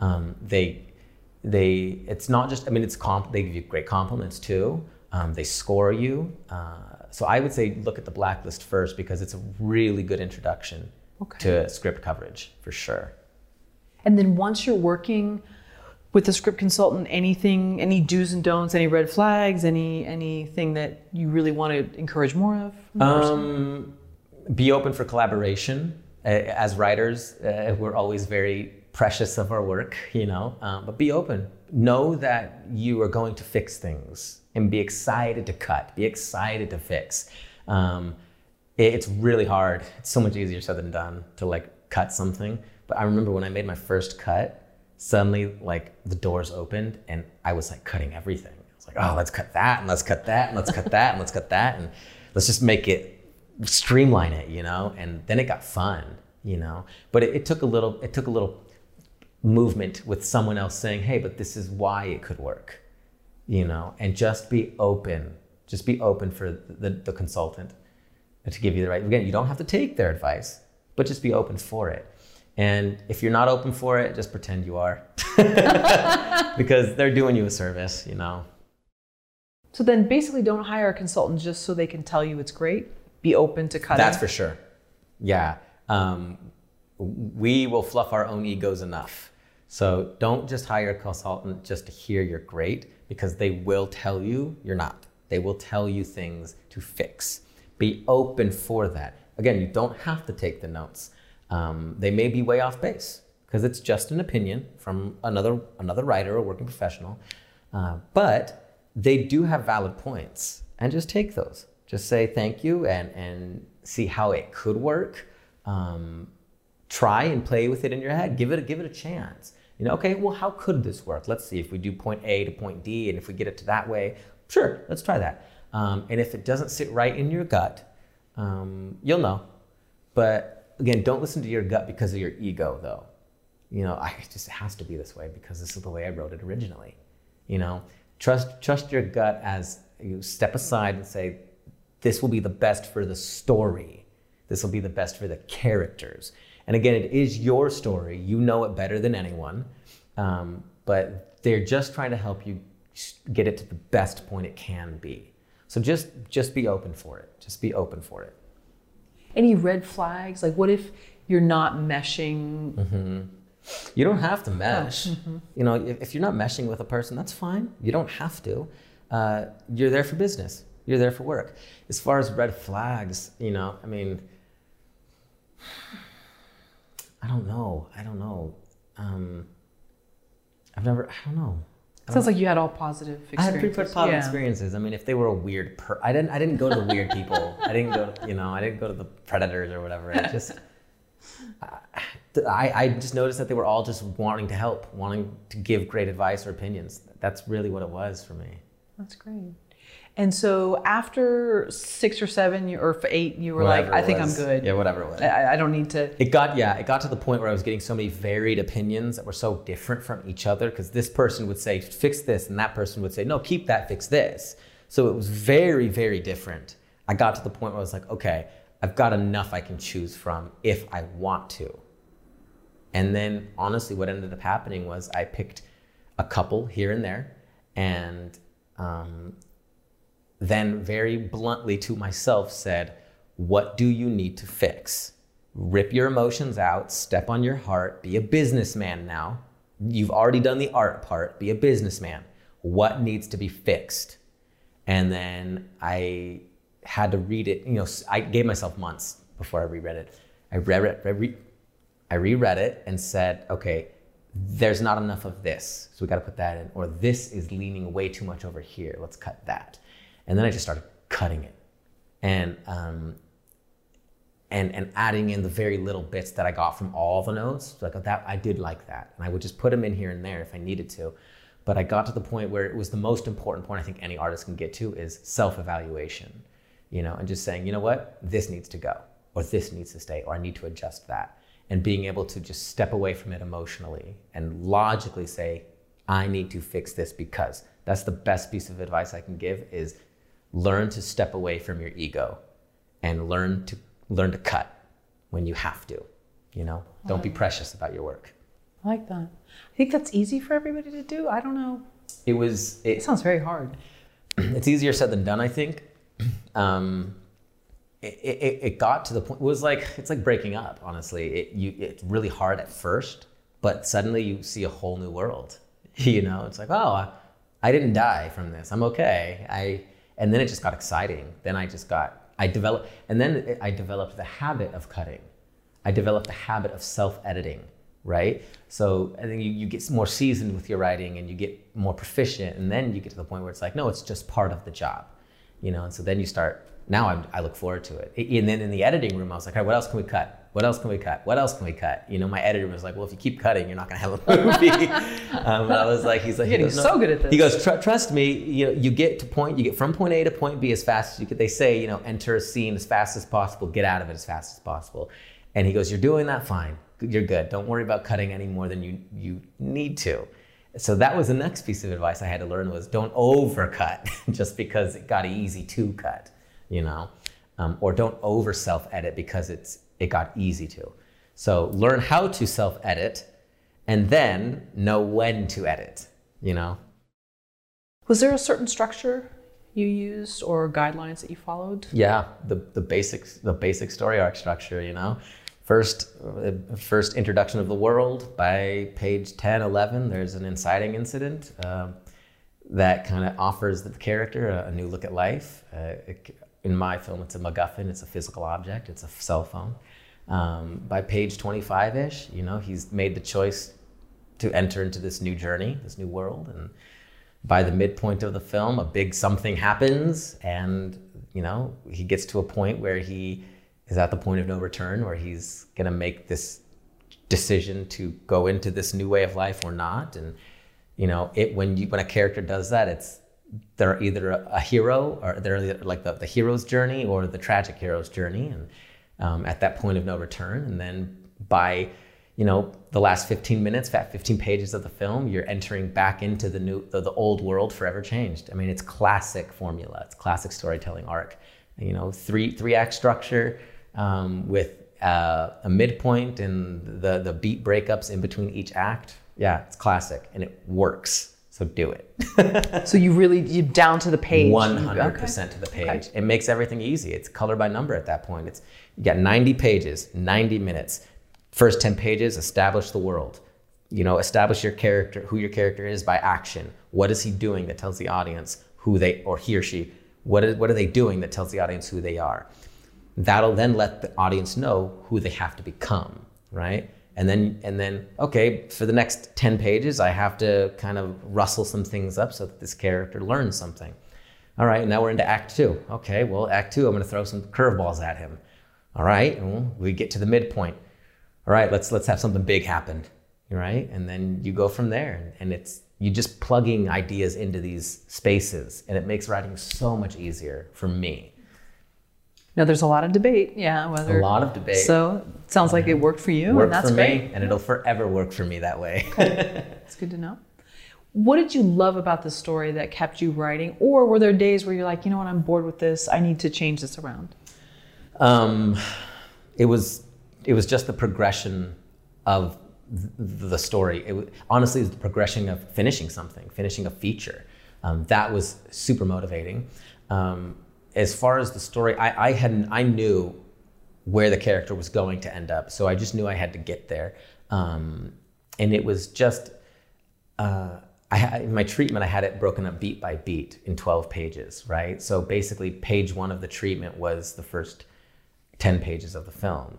Um, they they it's not just I mean it's comp they give you great compliments too, Um, they score you. Uh, so I would say look at the blacklist first because it's a really good introduction Okay. to script coverage for sure. And then once you're working with the script consultant, anything, any do's and don'ts, any red flags, any anything that you really want to encourage more of? Um, be open for collaboration. Uh, As writers, uh, we're always very precious of our work, you know, um, but be open. Know that you are going to fix things and be excited to cut, be excited to fix. Um, it- it's really hard. It's so much easier said than done to like cut something. But I remember when I made my first cut, suddenly like the doors opened and I was like cutting everything. I was like, oh, let's cut that and let's cut that and let's cut that and let's cut that and let's just make it streamline it, you know. And then it got fun, you know. But it, it took a little. It took a little movement with someone else saying, hey, but this is why it could work, you know. And just be open. Just be open for the, the consultant to give you the right. Again, you don't have to take their advice, but just be open for it. And if you're not open for it, just pretend you are. because they're doing you a service, you know. So then basically don't hire a consultant just so they can tell you it's great. Be open to cutting. That's for sure. Yeah. Um, we will fluff our own egos enough. So don't just hire a consultant just to hear you're great because they will tell you you're not. They will tell you things to fix. Be open for that. Again, you don't have to take the notes. Um, they may be way off base because it's just an opinion from another another writer or working professional. Uh, but they do have valid points, and just take those. Just say thank you and and see how it could work. Um, try and play with it in your head. Give it give it a chance. You know, okay, well, how could this work? Let's see if we do point A to point D, and if we get it to that way, sure, let's try that. Um, and if it doesn't sit right in your gut, um, you'll know. But again, don't listen to your gut because of your ego, though. You know, I just has to be this way because this is the way I wrote it originally. You know, trust trust your gut as you step aside and say, this will be the best for the story. This will be the best for the characters. And again, it is your story. You know it better than anyone. Um, but they're just trying to help you get it to the best point it can be. So just just be open for it. Just be open for it. Any red flags? Like what if you're not meshing? Mm-hmm. You don't have to mesh. You know, if, if you're not meshing with a person, that's fine. You don't have to. Uh, you're there for business. You're there for work. As far as red flags, you know, I mean, I don't know. I don't know. Um, I've never. I don't know. Sounds like you had all positive I had pretty positive Yeah. experiences. I mean, if they were a weird per, I didn't. I didn't go to the weird people. I didn't go. You know, I didn't go to the predators or whatever. It just. I, I just noticed that they were all just wanting to help, wanting to give great advice or opinions. That's really what it was for me. That's great. And so after six or seven or eight, you were Whatever like, I think. I'm good. Yeah, whatever it was. I, I don't need to. It got yeah, it got to the point where I was getting so many varied opinions that were so different from each other because this person would say fix this and that person would say no, keep that, fix this. So it was very very different. I got to the point where I was like, okay, I've got enough I can choose from if I want to. And then honestly, what ended up happening was I picked a couple here and there, and um, then very bluntly to myself said, What do you need to fix? Rip your emotions out, step on your heart, be a businessman now. You've already done the art part, be a businessman. What needs to be fixed? And then I had to read it, you know, I gave myself months before I reread it. I read it, re- I reread it and said, okay, there's not enough of this, so we got to put that in. Or this is leaning way too much over here. Let's cut that. And then I just started cutting it, and um, and and adding in the very little bits that I got from all the notes. Like that, I did like that, and I would just put them in here and there if I needed to. But I got to the point where it was the most important point I think any artist can get to is self-evaluation, you know, and just saying, you know what, this needs to go, or this needs to stay, or I need to adjust that, and being able to just step away from it emotionally and logically say, I need to fix this because. That's the best piece of advice I can give is learn to step away from your ego and learn to learn to cut when you have to. You know, don't be precious about your work. I like that. I think that's easy for everybody to do. I don't know. It was It it, sounds very hard. it's easier said than done, I think. Um, it, it, it got to the point. It was like it's like breaking up. Honestly, it, you, it's really hard at first, but suddenly you see a whole new world. You know, it's like, oh, I, I didn't die from this. I'm okay. I and then it just got exciting. Then I just got I developed, and then I developed the habit of cutting. I developed the habit of self-editing right? So I think you, you get more seasoned with your writing and you get more proficient, and then you get to the point where it's like, no, it's just part of the job, you know. And so then you start. Now I, I look forward to it. And then in the editing room, I was like, all right, what else can we cut? What else can we cut? What else can we cut? You know, my editor was like, well, if you keep cutting, you're not going to have a movie. um, I was like, he's like, you're he goes, so good at this. He goes, trust me, you know, you get to point, you get from point A to point B as fast as you could. They say, you know, enter a scene as fast as possible, get out of it as fast as possible. And he goes, you're doing that fine you're good. Don't worry about cutting any more than you you need to. So that was the next piece of advice I had to learn was don't overcut just because it got easy to cut, you know, um, or don't over self edit because it's it got easy to. So learn how to self edit, and then know when to edit. You know. Was there a certain structure you used or guidelines that you followed? Yeah, the the basics the basic story arc structure. You know, first uh, first introduction of the world by page 10 11 there's an inciting incident um, that kind of offers the character a, a, new look at life uh, it, in my film it's a macguffin it's a physical object it's a cell phone um, by page 25ish you know he's made the choice to enter into this new journey this new world. And by the midpoint of the film a big something happens. And you know he gets to a point where he is at the point of no return where he's going to make this decision to go into this new way of life or not. And you know it when you when a character does that it's they're either a, a hero or they're like the, the hero's journey or the tragic hero's journey. And um, at that point of no return and then by you know the last 15 minutes 15 pages of the film you're entering back into the new the, the old world forever changed i mean it's classic formula it's classic storytelling arc you know three three act structure um, with uh, a midpoint and the, the beat breakups in between each act. Yeah, it's classic and it works. So do it. so you really you down to the page. One hundred percent to the page. Okay. It makes everything easy. It's color by number at that point. It's you got ninety pages, ninety minutes. First ten pages, establish the world. You know, establish your character, who your character is by action. What is he doing that tells the audience who they or he or she? What is what are they doing that tells the audience who they are? that'll then let the audience know who they have to become, right? And then, and then, okay, for the next 10 pages, I have to kind of rustle some things up so that this character learns something. All right, now we're into Act Two. Okay, well, Act Two, I'm going to throw some curveballs at him. All right, well, we get to the midpoint. All right, let's let's have something big happen. Right, and then you go from there, and it's you just plugging ideas into these spaces, and it makes writing so much easier for me. Now there's a lot of debate, yeah. Whether a lot of debate. So it sounds like it worked for you, worked and that's for great. me, and it'll forever work for me that way. It's good to know. What did you love about the story that kept you writing, or were there days where you're like, you know what, I'm bored with this. I need to change this around. Um, it was it was just the progression of the story. It honestly, it was the progression of finishing something, finishing a feature. Um, that was super motivating. Um, as far as the story, I, I had I knew where the character was going to end up, so I just knew I had to get there. Um, and it was just uh, I in my treatment, I had it broken up beat by beat in 12 pages, right? So basically, page one of the treatment was the first 10 pages of the film.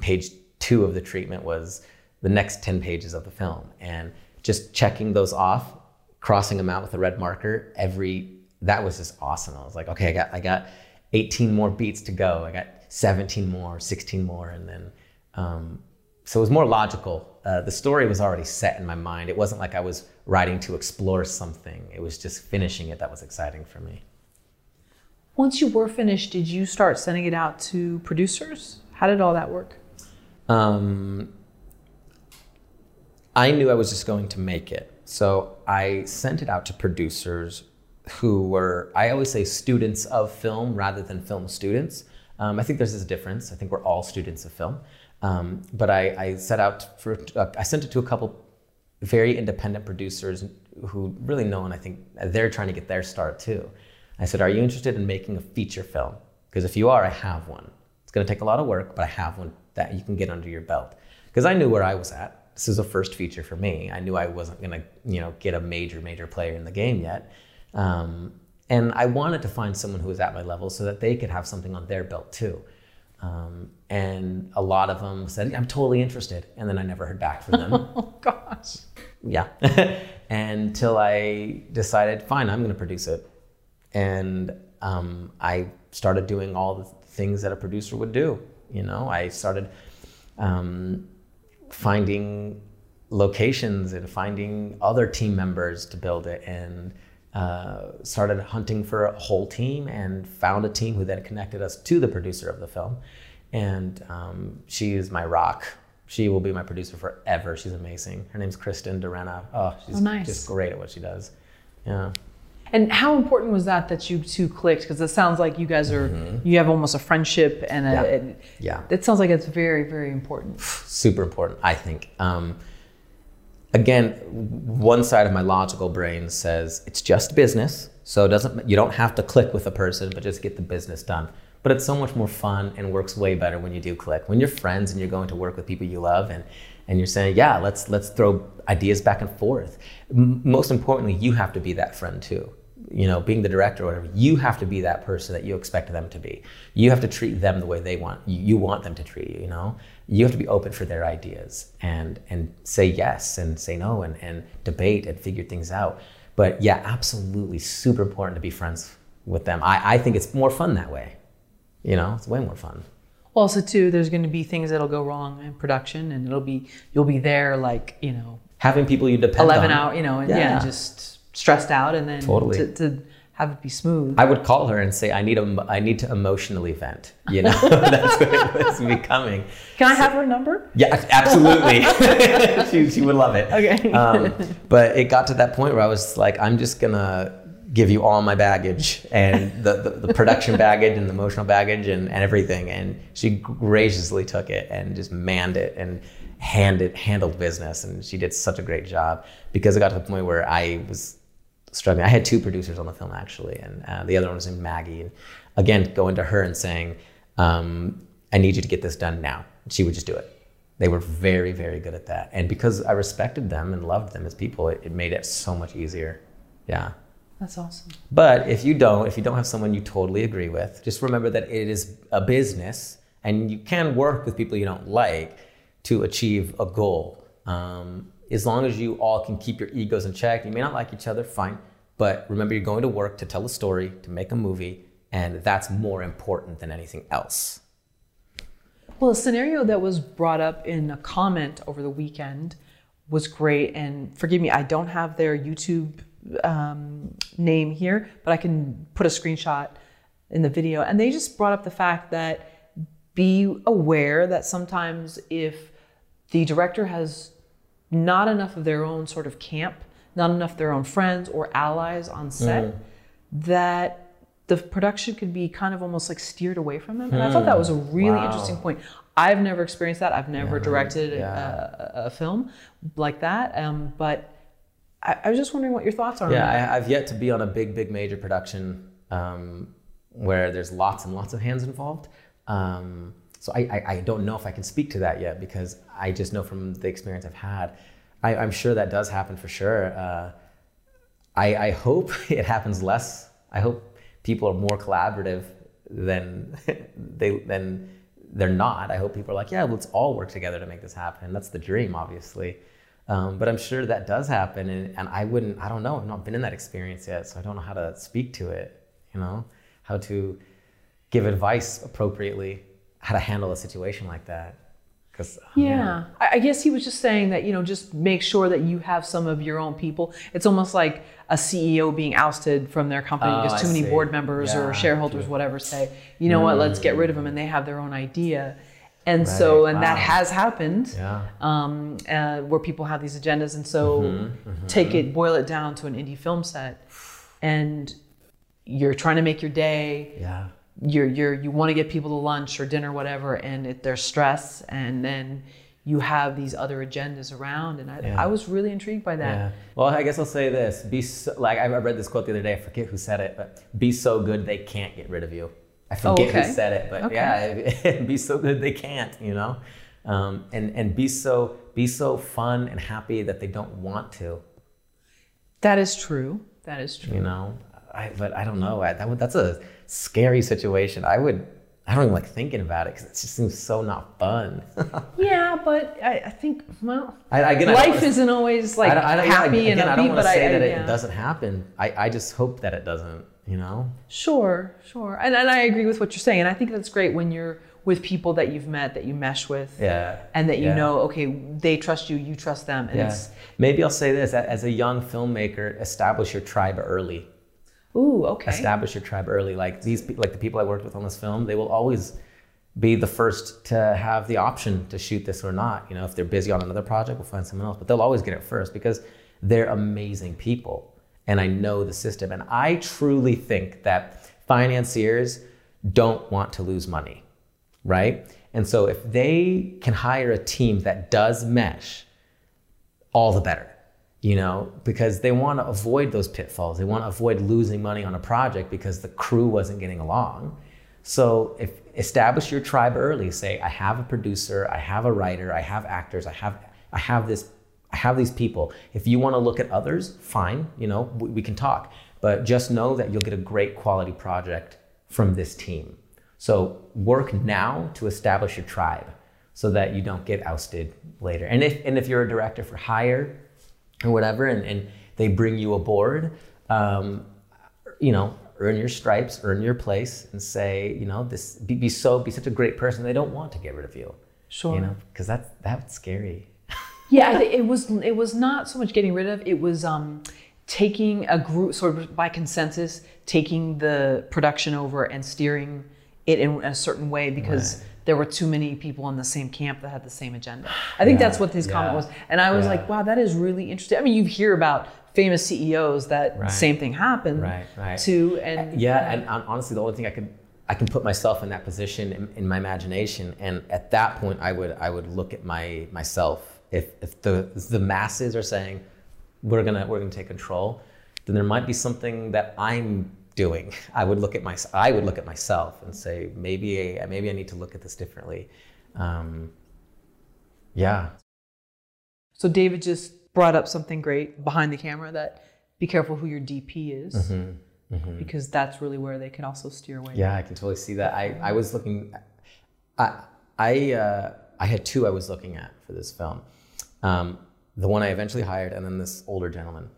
Page two of the treatment was the next 10 pages of the film. And just checking those off, crossing them out with a red marker every that was just awesome. I was like, okay, I got I got 18 more beats to go. I got 17 more, 16 more, and then um, so it was more logical. Uh, the story was already set in my mind. It wasn't like I was writing to explore something. It was just finishing it that was exciting for me. Once you were finished, did you start sending it out to producers? How did all that work? Um, I knew I was just going to make it. So I sent it out to producers who were, I always say students of film rather than film students. Um, I think there's this difference. I think we're all students of film. Um, but I, I, set out for, uh, I sent it to a couple very independent producers who really know, and I think they're trying to get their start too. I said, Are you interested in making a feature film? Because if you are, I have one. It's going to take a lot of work, but I have one that you can get under your belt. Because I knew where I was at. This is a first feature for me. I knew I wasn't going to, you know, get a major, major player in the game yet. Um, and I wanted to find someone who was at my level so that they could have something on their belt too. Um, and a lot of them said, I'm totally interested. And then I never heard back from them. Oh gosh. yeah. Until I decided, fine, I'm going to produce it. And um, I started doing all the things that a producer would do. You know, I started um, finding locations and finding other team members to build it and uh, started hunting for a whole team and found a team who then connected us to the producer of the film. And um, she is my rock. She will be my producer forever. She's amazing. Her name's Kristen Durena. Oh, she's Oh, nice. just great at what she does. Yeah. And how important was that that you two clicked? Because it sounds like you guys are you have almost a friendship, and a, Mm-hmm. Yeah. it, Yeah. it sounds like it's very very important. super important, I think. Um, again, one side of my logical brain says it's just business, so it doesn't you don't have to click with a person, but just get the business done. But it's so much more fun and works way better when you do click. When you're friends and you're going to work with people you love and and you're saying, yeah, let's let's throw ideas back and forth. M- most importantly, you have to be that friend too. You know, being the director or whatever, you have to be that person that you expect them to be. You have to treat them the way they want you, want them to treat you. You know, you have to be open for their ideas and and say yes and say no and and debate and figure things out. But yeah, absolutely, super important to be friends with them. I, I think it's more fun that way. You know, it's way more fun. Also, too, there's going to be things that'll go wrong in production, and it'll be you'll be there like you know Having people you depend eleven on. hour, you know, and yeah, Yeah. just stressed out, and then Totally. to, to have it be smooth. I would call her and say, I need a, I need to emotionally vent. You know, that's what it was becoming. Can I have her number? Yeah, absolutely. she, she would love it. Okay. Um, but it got to that point where I was like, I'm just gonna give you all my baggage and the, the, the production baggage and the emotional baggage and, and everything. And she graciously took it and just manned it and handed handled business. And she did such a great job because it got to the point where I was struggling. I had two producers on the film actually, and uh, the other one was named Maggie. And again, going to her and saying, um, "I need you to get this done now." She would just do it. They were very, very good at that, and because I respected them and loved them as people, it, it made it so much easier. Yeah. That's awesome. But if you don't, if you don't have someone you totally agree with, just remember that it is a business, and you can work with people you don't like to achieve a goal. Um, as long as you all can keep your egos in check, you may not like each other, fine. But remember, you're going to work to tell a story, to make a movie, and that's more important than anything else. Well, a scenario that was brought up in a comment over the weekend was great. And forgive me, I don't have their YouTube um, name here, but I can put a screenshot in the video. And they just brought up the fact that be aware that sometimes if the director has not enough of their own sort of camp, not enough their own friends or allies on set, that the production could be kind of almost like steered away from them. And I thought that was a really Wow. interesting point. I've never experienced that. I've never directed yeah. a, a film like that. Um, but I, I was just wondering what your thoughts are on Yeah, that. I, I've yet to be on a big, big major production um, where there's lots and lots of hands involved. Um, so I, I, I don't know if I can speak to that yet because I just know from the experience I've had. I, I'm sure that does happen for sure. Uh, I, I hope it happens less. I hope people are more collaborative than they than they're not. I hope people are like, yeah, let's all work together to make this happen. That's the dream, obviously. Um, but I'm sure that does happen, and, and I wouldn't. I don't know. I've not been in that experience yet, so I don't know how to speak to it. You know, how to give advice appropriately, how to handle a situation like that. Because Yeah, I I guess he was just saying that you know just make sure that you have some of your own people. It's almost like a CEO being ousted from their company Oh, because too I many see. board members Yeah, or shareholders, whatever, say, you know what, let's get rid of them, and they have their own idea. And so, Mm. Right, and that has happened, Yeah. um, uh, where people have these agendas, and so Mm-hmm, take it, boil it down to an indie film set, and you're trying to make your day yeah, you're you're you want to get people to lunch or dinner whatever and it, there's stress and then you have these other agendas around. And I, Yeah. I was really intrigued by that. Yeah. Well, I guess I'll say this: be so, like I I read this quote the other day. I forget who said it, but be so good they can't get rid of you. I forget okay. who said it, but Okay. yeah, be so good they can't. You know, um, and and be so be so fun and happy that they don't want to. That is true. That is true. You know, I, but I don't know. I, that that's a scary situation. I would. I don't even like thinking about it because it just seems so not fun. Yeah, but I, I think well, I, again, I life isn't always like I don't, happy yeah, and again, upbeat. I don't want to say that it doesn't happen. I, I just hope that it doesn't. You know. Sure, sure, and and I agree with what you're saying, and I think that's great when you're with people that you've met that you mesh with, Yeah. and that you Yeah. know, okay, they trust you, you trust them, and Yeah. it's Maybe I'll say this: as a young filmmaker, establish your tribe early. Ooh, okay, Establish your tribe early. Like these, like the people I worked with on this film, they will always be the first to have the option to shoot this or not. You know, if they're busy on another project, we'll find someone else. But they'll always get it first because they're amazing people, and I know the system. And I truly think that financiers don't want to lose money, right? And so if they can hire a team that does mesh, all the better, you know, because they want to avoid those pitfalls. They want to avoid losing money on a project because the crew wasn't getting along. So if establish your tribe early, say I have a producer, I have a writer, I have actors, I have I have this I have these people. If you want to look at others, fine, you know, we, we can talk. But just know that you'll get a great quality project from this team. So work now to establish your tribe so that you don't get ousted later. And if and if you're a director for hire or whatever, and, and they bring you aboard, um, you know, earn your stripes, earn your place, and say, you know, this be, be so be such a great person. They don't want to get rid of you. Sure. You know, because that's that's scary. Yeah, I think it was it was not so much getting rid of it was um, taking a group sort of by consensus, taking the production over and steering it in a certain way because Right. There were too many people in the same camp that had the same agenda. I think Yeah, that's what his comment was, and I was yeah. like, wow, that is really interesting. I mean, you hear about famous CEOs that Right. same thing happened Right, right. to, and yeah, and honestly, the only thing I could I can put myself in that position in, in my imagination, and at that point, I would I would look at my myself. If if the if the masses are saying we're gonna we're gonna take control, then there might be something that I'm doing. I would look at my I would look at myself and say maybe I, maybe I need to look at this differently. Um, yeah, So David just brought up something great behind the camera that be careful who your DP is because that's really where they can also steer away. Yeah, I can totally see that. I, I was looking, I I uh, I had two I was looking at for this film. Um, the one I eventually hired, and then this older gentleman.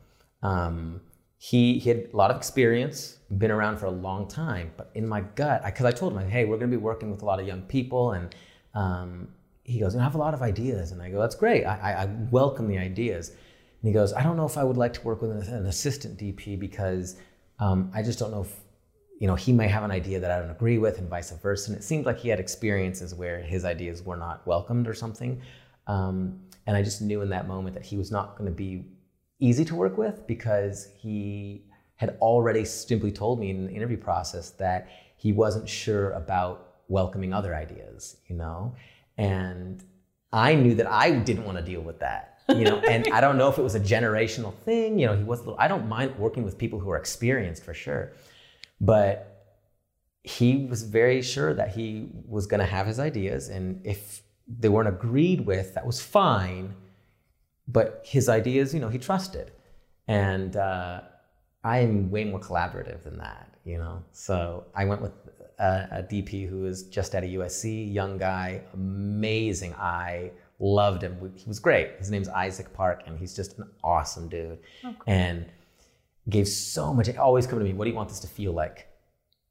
Um, he, he had a lot of experience, been around for a long time, but in my gut, because I, told him, hey, we're going to be working with a lot of young people, and um, he goes, I have a lot of ideas, and I go, that's great. I, I, I welcome the ideas. And he goes, I don't know if I would like to work with an, an assistant DP because um, I just don't know if you know, he may have an idea that I don't agree with, and vice versa. And it seemed like he had experiences where his ideas were not welcomed or something. Um, and I just knew in that moment that he was not going to be easy to work with because he had already simply told me in the interview process that he wasn't sure about welcoming other ideas, you know? And I knew that I didn't want to deal with that, you know? and I don't know if it was a generational thing, you know, he was little, I don't mind working with people who are experienced for sure. But he was very sure that he was going to have his ideas, and if they weren't agreed with, that was fine. But his ideas, you know, he trusted, and uh, I'm way more collaborative than that, you know. So I went with a, a DP who was just at a USC, young guy, amazing eye, loved him. He was great. His name's Isaac Park, and he's just an awesome dude, and gave so much. Always come to me. What do you want this to feel like?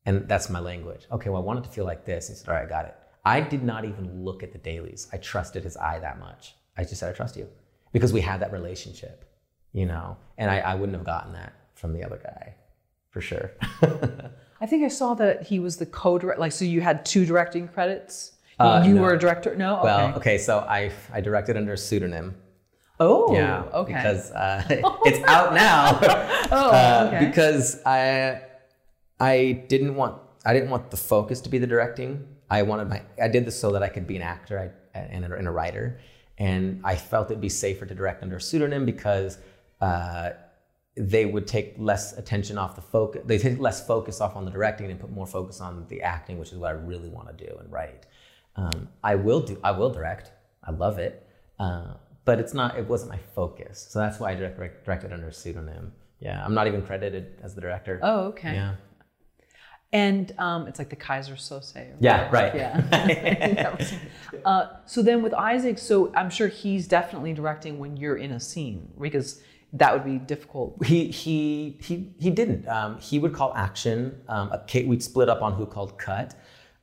And that's my language. Okay, well, I want it to feel like this. He said, All right, I got it. I did not even look at the dailies. I trusted his eye that much. I just said, I trust you because we had that relationship, you know, and I, I wouldn't have gotten that from the other guy for sure. I think I saw that he was the co-direct. Like, so you had two directing credits. Uh, you no. were a director. No. Okay. well, okay, so I, I directed under a pseudonym. Oh. Yeah. Okay. Because uh, it's out now. oh. Uh, okay. Because I I didn't want I didn't want the focus to be the directing. I wanted my I did this so that I could be an actor I, and, a, and a writer. And I felt it'd be safer to direct under a pseudonym because uh, they would take less attention off the focus. They take less focus off on the directing and put more focus on the acting, which is what I really want to do and write. Um, I will do. I will direct. I love it, uh, but it's not. It wasn't my focus. So that's why I direct, directed under a pseudonym. Yeah, I'm not even credited as the director. Oh, okay. Yeah. And um, it's like the Keyser Söze. Yeah, right. Yeah. uh, so then with Isaac, so I'm sure he's definitely directing when you're in a scene because that would be difficult. He he he he didn't. Um, he would call action. Um, a, we'd split up on who called cut.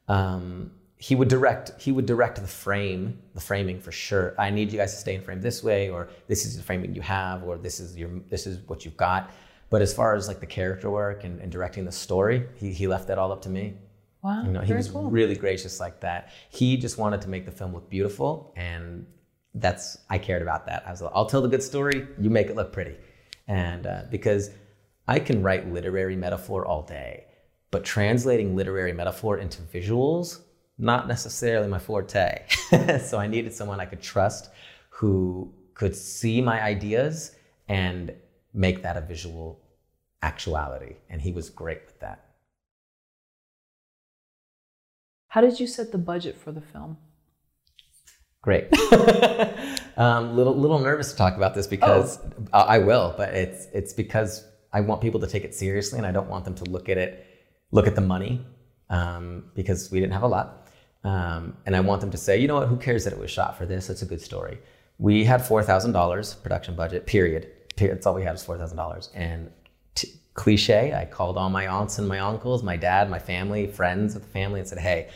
Um, he would direct. He would direct the frame, the framing for sure. I need you guys to stay in frame this way, or this is the framing you have, or this is your this is what you've got. But as far as like the character work and, and directing the story, he, he left that all up to me. Wow, you know, he was cool. really gracious like that. He just wanted to make the film look beautiful, and that's I cared about that. I was like, I'll tell the good story, you make it look pretty, and uh, because I can write literary metaphor all day, but translating literary metaphor into visuals not necessarily my forte. so I needed someone I could trust who could see my ideas and make that a visual actuality. And he was great with that. How did you set the budget for the film? Great. um, little little nervous to talk about this because oh. I will, but it's it's because I want people to take it seriously, and I don't want them to look at it, look at the money, um, because we didn't have a lot, um, and I want them to say, you know what, who cares that it was shot for this? It's a good story. We had four thousand dollars production budget. Period. That's all we had was four thousand dollars, and t- cliche. I called all my aunts and my uncles, my dad, my family, friends of the family, and said, "Hey,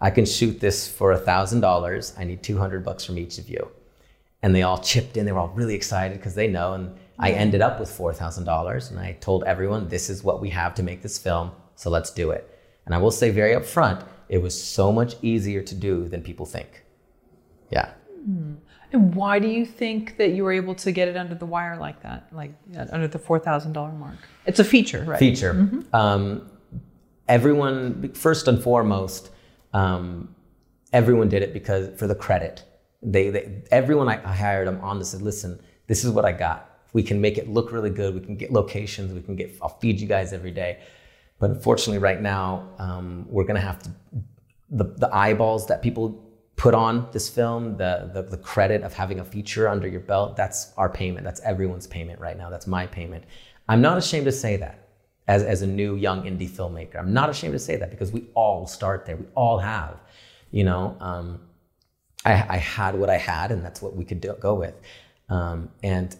I can shoot this for thousand dollars. I need two hundred bucks from each of you." And they all chipped in. They were all really excited because they know. And I ended up with four thousand dollars, and I told everyone, "This is what we have to make this film. So let's do it." And I will say very upfront, it was so much easier to do than people think. Yeah. Mm. And why do you think that you were able to get it under the wire like that, like under the four thousand dollar mark? It's a feature, right? Feature. Mm-hmm. Um, everyone, first and foremost, um, everyone did it because for the credit. They, they everyone I, I hired them on this said, listen, this is what I got. We can make it look really good. We can get locations. We can get. I'll feed you guys every day. But unfortunately, right now, um, we're going to have to the the eyeballs that people put on this film, the, the, the credit of having a feature under your belt, that's our payment. That's everyone's payment right now. That's my payment. I'm not ashamed to say that as, as a new young indie filmmaker. I'm not ashamed to say that because we all start there. We all have, you know. Um, I, I, had what I had, and that's what we could do, go with. Um, and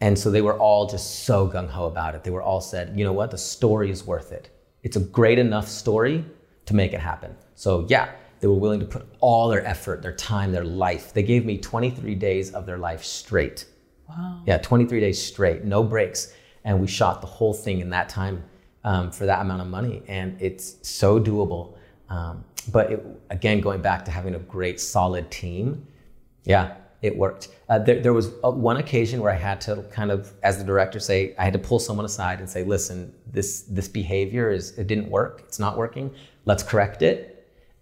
and so they were all just so gung ho about it. They were all said, you know what, the story is worth it. It's a great enough story to make it happen. So yeah, they were willing to put all their effort, their time, their life. They gave me 23 days of their life straight. Wow. Yeah, 23 days straight, no breaks. And we shot the whole thing in that time um, for that amount of money. And it's so doable. Um, but it, again, going back to having a great, solid team, yeah, it worked. Uh, there, there, was a, one occasion where I had to kind of, as the director, say I had to pull someone aside and say, "Listen, this this behavior is it didn't work. It's not working. Let's correct it."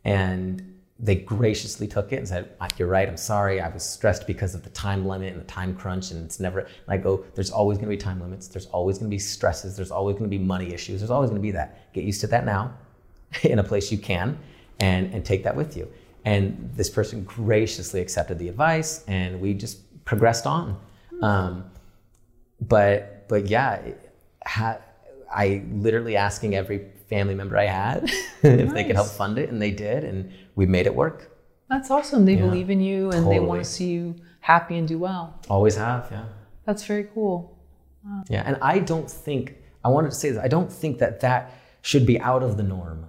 And they graciously took it and said, You're right, I'm sorry. I was stressed because of the time limit and the time crunch. And it's never, and I go, There's always going to be time limits. There's always going to be stresses. There's always going to be money issues. There's always going to be that. Get used to that now in a place you can and, and take that with you. And this person graciously accepted the advice and we just progressed on. Um, but, but yeah, ha- I literally asking every family member I had if nice. they could help fund it, and they did, and we made it work. That's awesome. They yeah, believe in you, and totally. they want to see you happy and do well. Always have, yeah. That's very cool. Wow. Yeah, and I don't think I wanted to say this. I don't think that that should be out of the norm.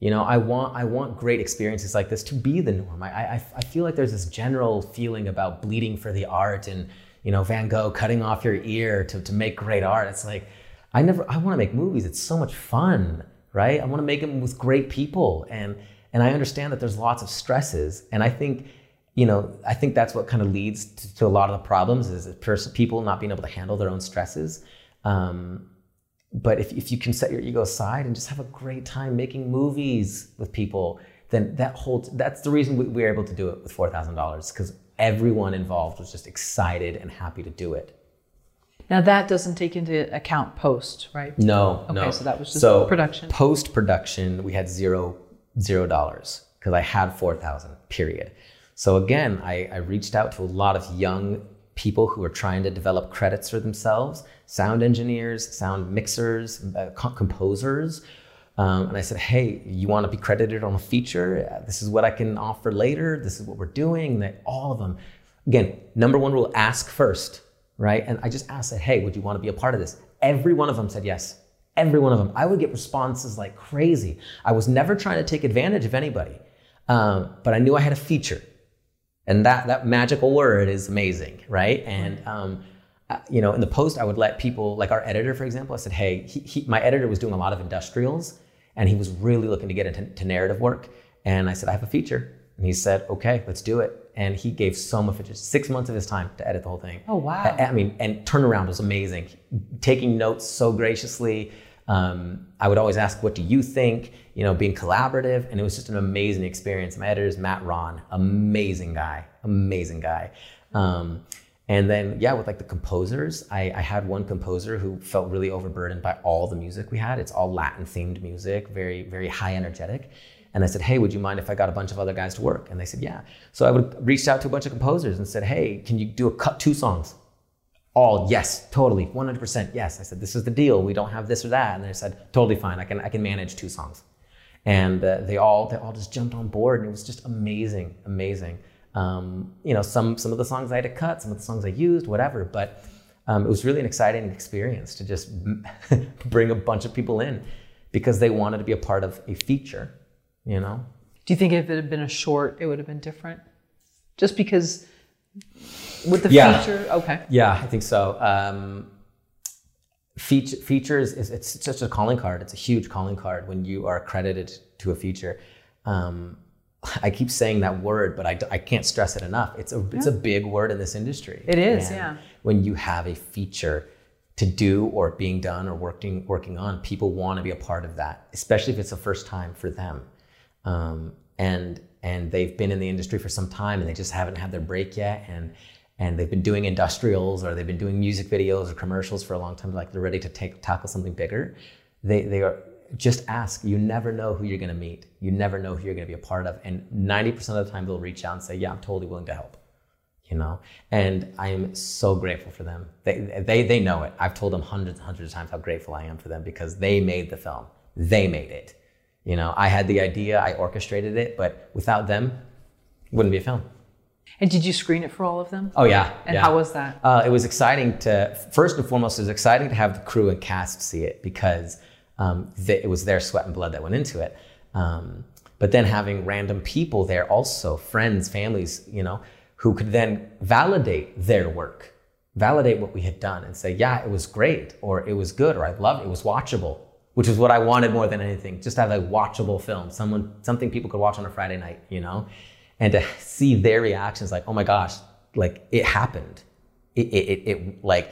You know, I want I want great experiences like this to be the norm. I I, I feel like there's this general feeling about bleeding for the art and you know Van Gogh cutting off your ear to to make great art. It's like I never I want to make movies. It's so much fun, right? I want to make them with great people and and I understand that there's lots of stresses and I think you know, I think that's what kind of leads to, to a lot of the problems is person, people not being able to handle their own stresses. Um, but if, if you can set your ego aside and just have a great time making movies with people, then that whole that's the reason we, we were able to do it with four thousand dollars because everyone involved was just excited and happy to do it. Now that doesn't take into account post, right? No, Okay, no. so that was just so production. Post production, we had zero zero dollars because I had four thousand. Period. So again, I, I reached out to a lot of young people who are trying to develop credits for themselves, sound engineers, sound mixers, uh, co- composers. Um, and I said, hey, you want to be credited on a feature? This is what I can offer later. This is what we're doing. That all of them. Again, number one rule: ask first, right? And I just asked, said, hey, would you want to be a part of this? Every one of them said yes. Every one of them. I would get responses like crazy. I was never trying to take advantage of anybody, um, but I knew I had a feature and that that magical word is amazing right and um, uh, you know in the post i would let people like our editor for example i said hey he, he, my editor was doing a lot of industrials and he was really looking to get into to narrative work and i said i have a feature and he said okay let's do it and he gave so much just six months of his time to edit the whole thing Oh, wow. I, I mean and turnaround was amazing taking notes so graciously um, I would always ask, "What do you think?" You know, being collaborative, and it was just an amazing experience. My editor is Matt Ron, amazing guy, amazing guy. Um, and then, yeah, with like the composers, I, I had one composer who felt really overburdened by all the music we had. It's all Latin themed music, very, very high energetic. And I said, hey, would you mind if I got a bunch of other guys to work? And they said, yeah. So I would reached out to a bunch of composers and said, hey, can you do a cut two songs? all yes totally 100% yes i said this is the deal we don't have this or that and they said totally fine i can i can manage two songs and uh, they all they all just jumped on board and it was just amazing amazing um, you know some some of the songs i had to cut some of the songs i used whatever but um, it was really an exciting experience to just bring a bunch of people in because they wanted to be a part of a feature you know Do you think if it had been a short, it would have been different? Just because with the Yeah. feature, okay. Yeah, I think so. Um, feature, features is it's just a calling card. It's a huge calling card when you are accredited to a feature. Um, I keep saying that word, but I, I can't stress it enough. It's a it's a big word in this industry. It is, And yeah. When you have a feature to do or being done or working working on, people want to be a part of that, especially if it's the first time for them. Um, and and they've been in the industry for some time and they just haven't had their break yet. And and they've been doing industrials or they've been doing music videos or commercials for a long time like they're ready to take tackle something bigger. They they are just ask. You never know who you're going to meet. You never know who you're going to be a part of. And 90% of the time they'll reach out and say yeah i'm totally willing to help you know? And i am so grateful for them. They, they they know it. I've told them hundreds and hundreds of times how grateful i am for them because they made the film. They made it you know i had the idea i orchestrated it but without them it wouldn't be a film And did you screen it for all of them? oh yeah And yeah. how was that? uh, it was exciting to first and foremost it was exciting to have the crew and cast see it because um, it was their sweat and blood that went into it um, but then having random people there also friends families you know who could then validate their work validate what we had done and say yeah it was great or it was good or i loved it, it was watchable which is what i wanted more than anything just to have a watchable film someone something people could watch on a friday night you know? And to see their reactions like oh my gosh like it happened. It, it, it, it like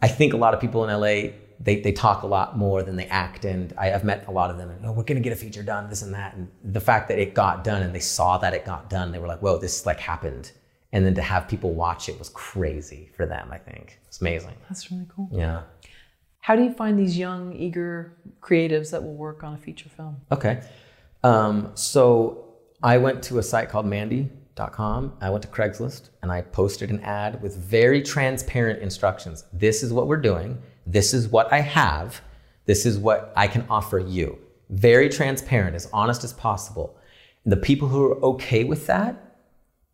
i think a lot of people in la they, they talk a lot more than they act and I, i've met a lot of them and oh we're going to get a feature done this and that and the fact that it got done and they saw that it got done they were like whoa this like happened. And then to have people watch it was crazy for them i think. It's amazing. That's really cool. yeah How do you find these young, eager creatives that will work on a feature film? Okay. Um, so I went to a site called Mandy.com. I went to Craigslist and I posted an ad with very transparent instructions. This is what we're doing. This is what I have. This is what I can offer you. Very transparent, as honest as possible. And the people who were okay with that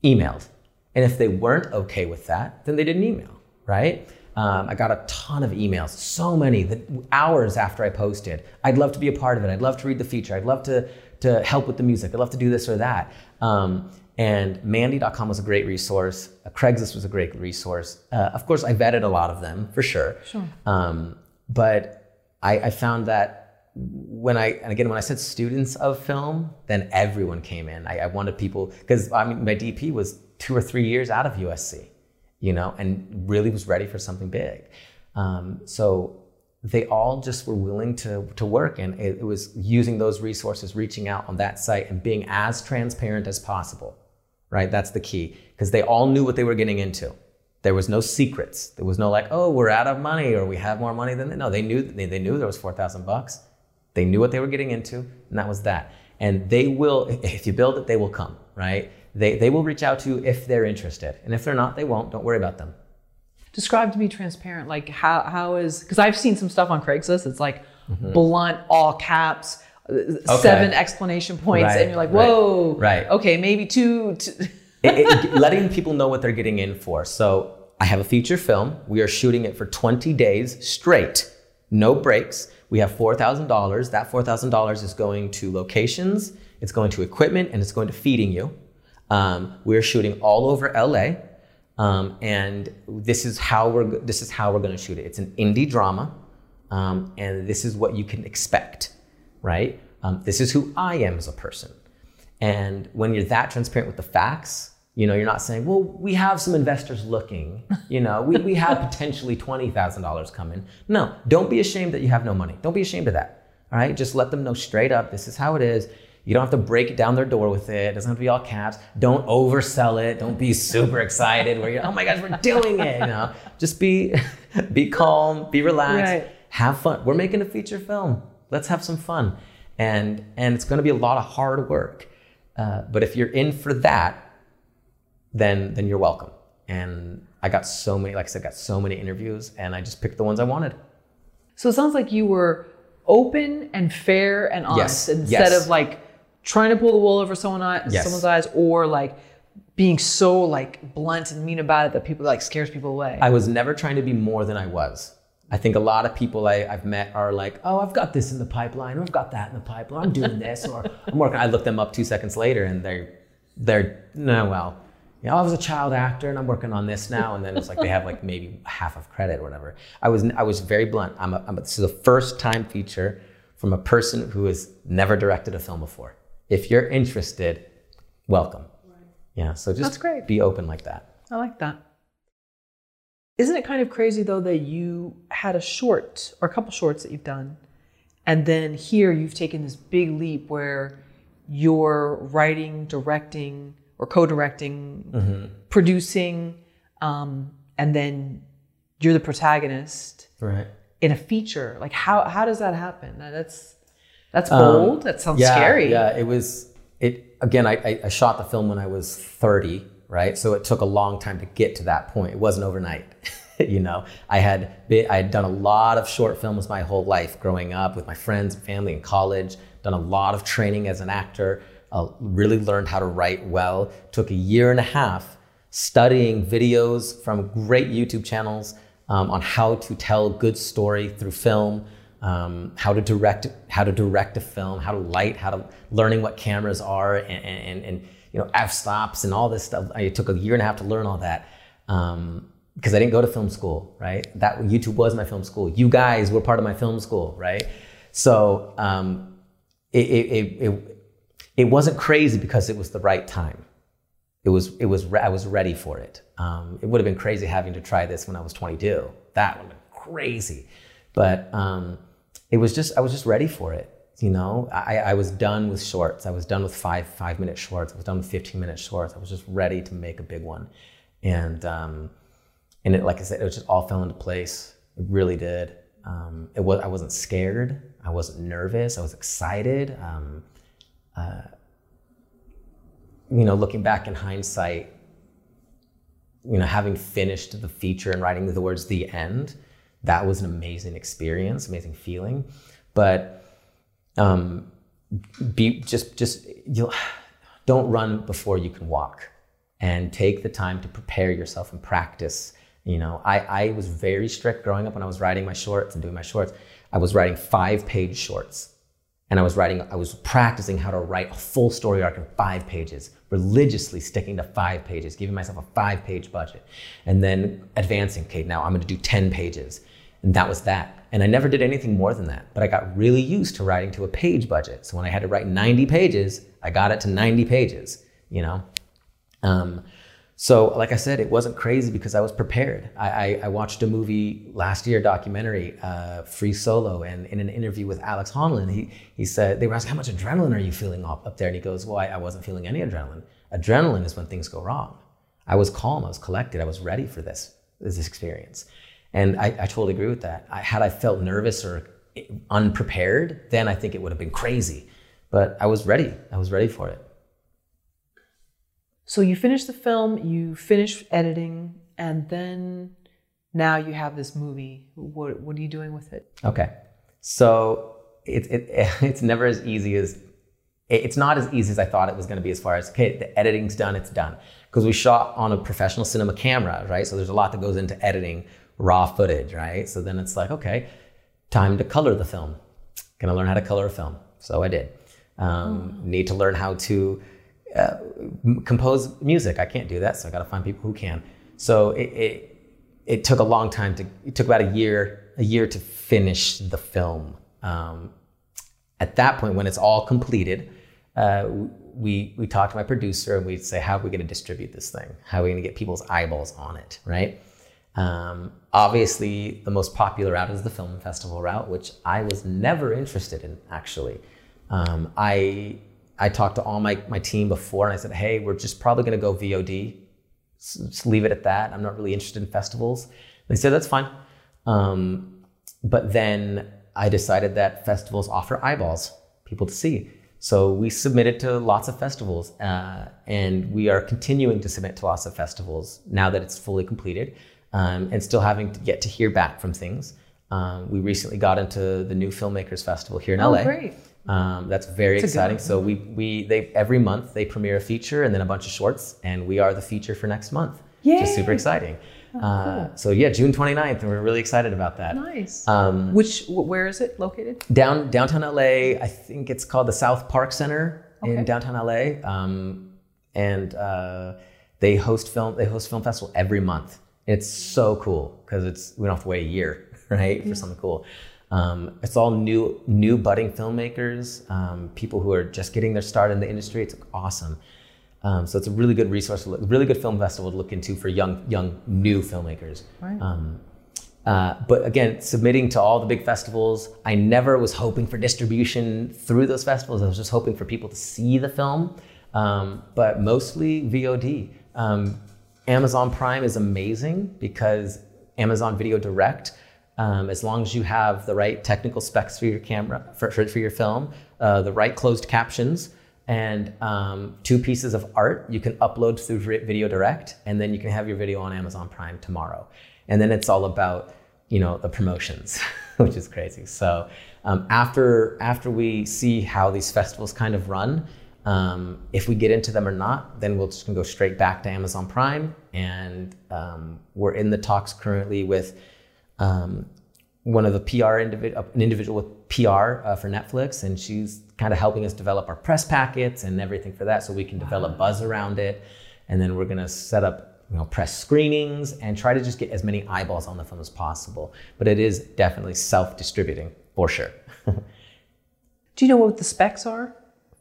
emailed. And if they weren't okay with that, then they didn't email, right? Um, I got a ton of emails, so many, that hours after I posted. I'd love to be a part of it. I'd love to read the feature. I'd love to, to help with the music. I'd love to do this or that. Um, and Mandy.com was a great resource. Uh, Craigslist was a great resource. Uh, of course, I vetted a lot of them for sure. Sure. Um, but I, I found that when I and again when I said students of film, then everyone came in. I, I wanted people because I mean my DP was two or three years out of USC, you know, and really was ready for something big. Um, so they all just were willing to to work, and it, it was using those resources, reaching out on that site, and being as transparent as possible, right? That's the key because they all knew what they were getting into. There was no secrets. There was no like, oh, we're out of money or we have more money than they. No, they knew they, they knew there was four thousand bucks. They knew what they were getting into, and that was that. And they will, if you build it, they will come, right? They they will reach out to you if they're interested, and if they're not, they won't. Don't worry about them. Describe to me transparent. Like how how is because I've seen some stuff on Craigslist. It's like blunt, all caps, uh, seven explanation points, Right, and you're like, right, whoa, right. Okay, maybe two. two. it, it, letting people know what they're getting in for. So I have a feature film. We are shooting it for 20 days straight, no breaks. We have $4,000. That $4,000 is going to locations, it's going to equipment, and it's going to feeding you. Um, we're shooting all over LA, um, and this is how we're this is how we're going to shoot it. It's an indie drama, um, and this is what you can expect, right? Um, this is who I am as a person. And when you're that transparent with the facts, you know, you're not saying, well, we have some investors looking, you know, we, we have potentially $20,000 coming. No, don't be ashamed that you have no money. Don't be ashamed of that. All right. Just let them know straight up, this is how it is. You don't have to break down their door with it. It doesn't have to be all caps. Don't oversell it. Don't be super excited where you're, oh my gosh, we're doing it. You know, just be, be calm, be relaxed, Right. have fun. We're making a feature film. Let's have some fun. And, and it's going to be a lot of hard work. Uh, but if you're in for that, then then you're welcome. And I got so many, like I said, got so many interviews, and I just picked the ones I wanted. So it sounds like you were open and fair and honest Yes, instead yes. of like trying to pull the wool over someone eye, Yes. someone's eyes or like being so like blunt and mean about it that people like scares people away. I was never trying to be more than I was. I think a lot of people I, I've met are like, oh, I've got this in the pipeline, or I've got that in the pipeline, I'm doing this, or I'm working. I look them up two seconds later, and they're they're no, well, you know, I was a child actor, and I'm working on this now, and then it's like they have like maybe half of credit or whatever. I was I was very blunt. I'm, a, I'm a, this is a first time feature from a person who has never directed a film before. If you're interested, welcome. Yeah, so just That's great. be open like that. I like that. Isn't it kind of crazy though that you had a short or a couple shorts that you've done, and then here you've taken this big leap where you're writing, directing, or co-directing, producing, um, and then you're the protagonist Right. in a feature. Like how how does that happen? That's that's bold. that sounds scary. Um, Yeah, it was. It again. I, I, I shot the film when I was thirty, right? So it took a long time to get to that point. It wasn't overnight. you know, I had been, I had done a lot of short films my whole life, growing up with my friends family in college. Done a lot of training as an actor. Uh, really learned how to write well. Took a year and a half studying videos from great YouTube channels um, on how to tell good story through film um, how to direct how to direct a film, how to light, how to learning what cameras are, and, and, and you know f stops and all this stuff. I took a year and a half to learn all that because I didn't go to film school, right? That YouTube was my film school. You guys were part of my film school, right? So um, it, it, it, it, wasn't crazy because it was the right time. It was it was I was ready for it. Um, it would have been crazy having to try this when I was 22. That would have been crazy, but um, it was just I was just ready for it. You know, I, I was done with shorts. I was done with five five minute shorts. I was done with 15 minute shorts. I was just ready to make a big one, and um, and it like I said, it just all fell into place. It really did. Um, it was I wasn't scared. I wasn't nervous. I was excited. Um, you know, looking back in hindsight, you know, having finished the feature and writing the words "the end," that was an amazing experience, amazing feeling. But um, be just just you'll don't run before you can walk, and take the time to prepare yourself and practice. You know, I I was very strict growing up when I was writing my shorts and doing my shorts. I was writing five page shorts and I was writing, I was practicing how to write a full story arc in five pages, religiously sticking to five pages, giving myself a five page budget, and then advancing. Okay, now I'm gonna do 10 pages. And that was that. And I never did anything more than that, but I got really used to writing to a page budget. So when I had to write 90 pages, I got it to 90 pages, you know? Um, so, like I said, it wasn't crazy because I was prepared. I, I, I watched a movie last year, documentary, uh, Free Solo, and in an interview with Alex Honnold, he, he said, they were asking, how much adrenaline are you feeling up, up there? And he goes, well, I, I wasn't feeling any adrenaline. Adrenaline is when things go wrong. I was calm, I was collected, I was ready for this, this experience. And I, I totally agree with that. I, had I felt nervous or unprepared, then I think it would have been crazy. But I was ready. I was ready for it. So you finish the film, you finish editing, and then now you have this movie. What, what are you doing with it? Okay. So it, it, it's never as easy as, it's not as easy as I thought it was going to be as far as, okay, the editing's done, it's done. Because we shot on a professional cinema camera, right? So there's a lot that goes into editing raw footage, right? So then it's like, okay, time to color the film. Gonna learn how to color a film. So I did. Um, oh. Need to learn how to uh, compose music. I can't do that, so I got to find people who can. So it, it, it took a long time to. It took about a year a year to finish the film. Um, at that point, when it's all completed, uh, we we talked to my producer and we'd say, how are we going to distribute this thing? How are we going to get people's eyeballs on it, right? Um, obviously, the most popular route is the film festival route, which I was never interested in actually. Um, I I talked to all my, my team before and I said, hey, we're just probably going to go VOD. Just leave it at that. I'm not really interested in festivals. They said, that's fine. Um, but then I decided that festivals offer eyeballs, people to see. So we submitted to lots of festivals, uh, and we are continuing to submit to lots of festivals now that it's fully completed, um, and still having to get to hear back from things. Um, we recently got into the New Filmmakers Festival here in oh, LA. Great. Um, that's very it's exciting. So we we they every month they premiere a feature and then a bunch of shorts, and we are the feature for next month. Yeah, Which is super exciting. Oh, uh, so yeah, June 29th, and we're really excited about that. Nice. Um, Which where is it located? Down downtown LA. I think it's called the South Park Center okay. in downtown LA. Um, and uh, they host film they host film festival every month. It's so cool because it's we don't have to wait a year right for something cool. Um, it's all new, new budding filmmakers, um, people who are just getting their start in the industry. It's awesome. Um, so it's a really good resource, really good film festival to look into for young, young, new filmmakers. Right. Um, uh, but again, submitting to all the big festivals, I never was hoping for distribution through those festivals. I was just hoping for people to see the film, um, but mostly VOD. Um, Amazon Prime is amazing because Amazon Video Direct um, as long as you have the right technical specs for your camera, for, for, for your film, uh, the right closed captions, and um, two pieces of art you can upload through Video Direct, and then you can have your video on Amazon Prime tomorrow. And then it's all about you know the promotions, which is crazy. So um, after after we see how these festivals kind of run, um, if we get into them or not, then we'll just go straight back to Amazon Prime, and um, we're in the talks currently with um, one of the PR individual, an individual with PR uh, for Netflix, and she's kind of helping us develop our press packets and everything for that, so we can develop buzz around it. And then we're gonna set up, you know, press screenings and try to just get as many eyeballs on the film as possible. But it is definitely self-distributing for sure. Do you know what the specs are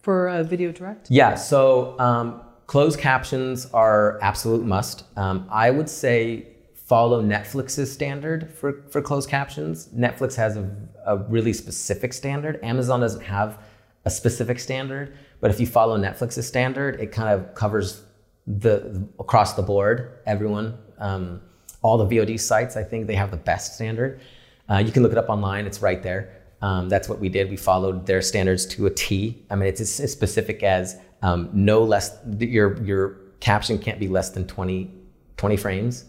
for uh, Video Direct? Yeah, so um, closed captions are absolute must. Um, I would say follow Netflix's standard for, for closed captions. Netflix has a, a really specific standard. Amazon doesn't have a specific standard, but if you follow Netflix's standard, it kind of covers the across the board, everyone. Um, all the VOD sites, I think they have the best standard. Uh, you can look it up online; it's right there. Um, that's what we did. We followed their standards to a T. I mean, it's as specific as um, no less. Your your caption can't be less than 20, 20 frames.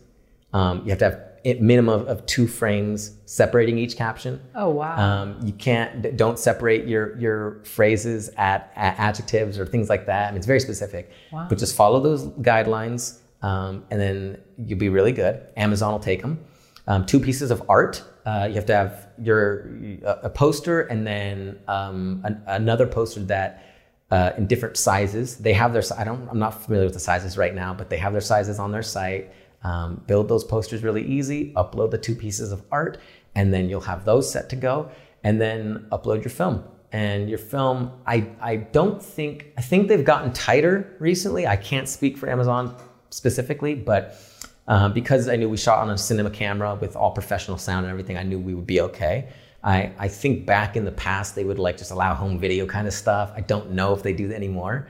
Um, you have to have a minimum of two frames separating each caption. Oh wow! Um, you can't don't separate your your phrases at, at, adjectives or things like that. I mean, it's very specific. Wow. But just follow those guidelines, um, and then you'll be really good. Amazon will take them. Um, two pieces of art. Uh, you have to have your a poster and then um, an, another poster that. Uh, in different sizes, they have their. I don't. I'm not familiar with the sizes right now, but they have their sizes on their site. Um, build those posters really easy, upload the two pieces of art, and then you'll have those set to go. And then upload your film. And your film, I, I don't think, I think they've gotten tighter recently. I can't speak for Amazon specifically, but um, because I knew we shot on a cinema camera with all professional sound and everything, I knew we would be okay. I, I think back in the past, they would like just allow home video kind of stuff. I don't know if they do that anymore.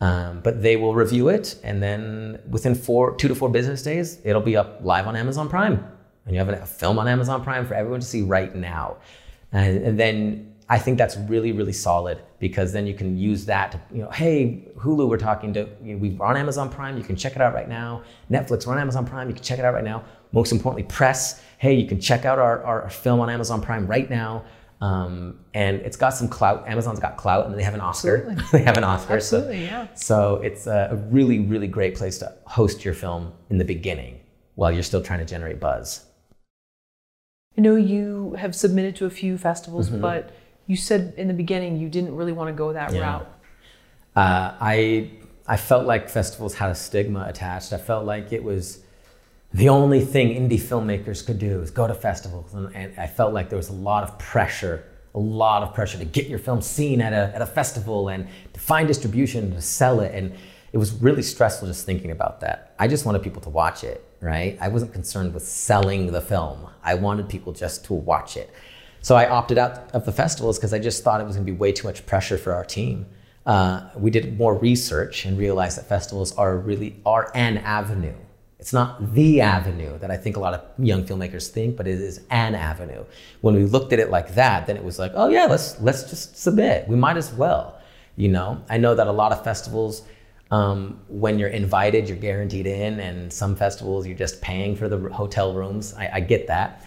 Um, but they will review it, and then within four, two to four business days, it'll be up live on Amazon Prime, and you have a film on Amazon Prime for everyone to see right now. And, and then I think that's really, really solid because then you can use that to, you know, hey, Hulu, we're talking to, you know, we're on Amazon Prime, you can check it out right now. Netflix, we're on Amazon Prime, you can check it out right now. Most importantly, press, hey, you can check out our, our film on Amazon Prime right now. Um, and it's got some clout. Amazon's got clout, and they have an Oscar. they have an Oscar. Absolutely, so, yeah. So it's a, really, really great place to host your film in the beginning while you're still trying to generate buzz. I know you have submitted to a few festivals, Mm-hmm. but you said in the beginning you didn't really want to go that Yeah. route. Uh, I I felt like festivals had a stigma attached. I felt like it was the only thing indie filmmakers could do is go to festivals, and, and I felt like there was a lot of pressure, a lot of pressure to get your film seen at a at a festival and to find distribution and to sell it, and it was really stressful just thinking about that. I just wanted people to watch it, right? I wasn't concerned with selling the film. I wanted people just to watch it. So I opted out of the festivals because I just thought it was going to be way too much pressure for our team. Uh, we did more research and realized that festivals are really are an avenue. It's not the avenue that I think a lot of young filmmakers think, but it is an avenue. When we looked at it like that, then it was like, oh yeah, let's let's just submit. We might as well. You know, I know that a lot of festivals, um, when you're invited, you're guaranteed in, and some festivals you're just paying for the hotel rooms. I, I get that.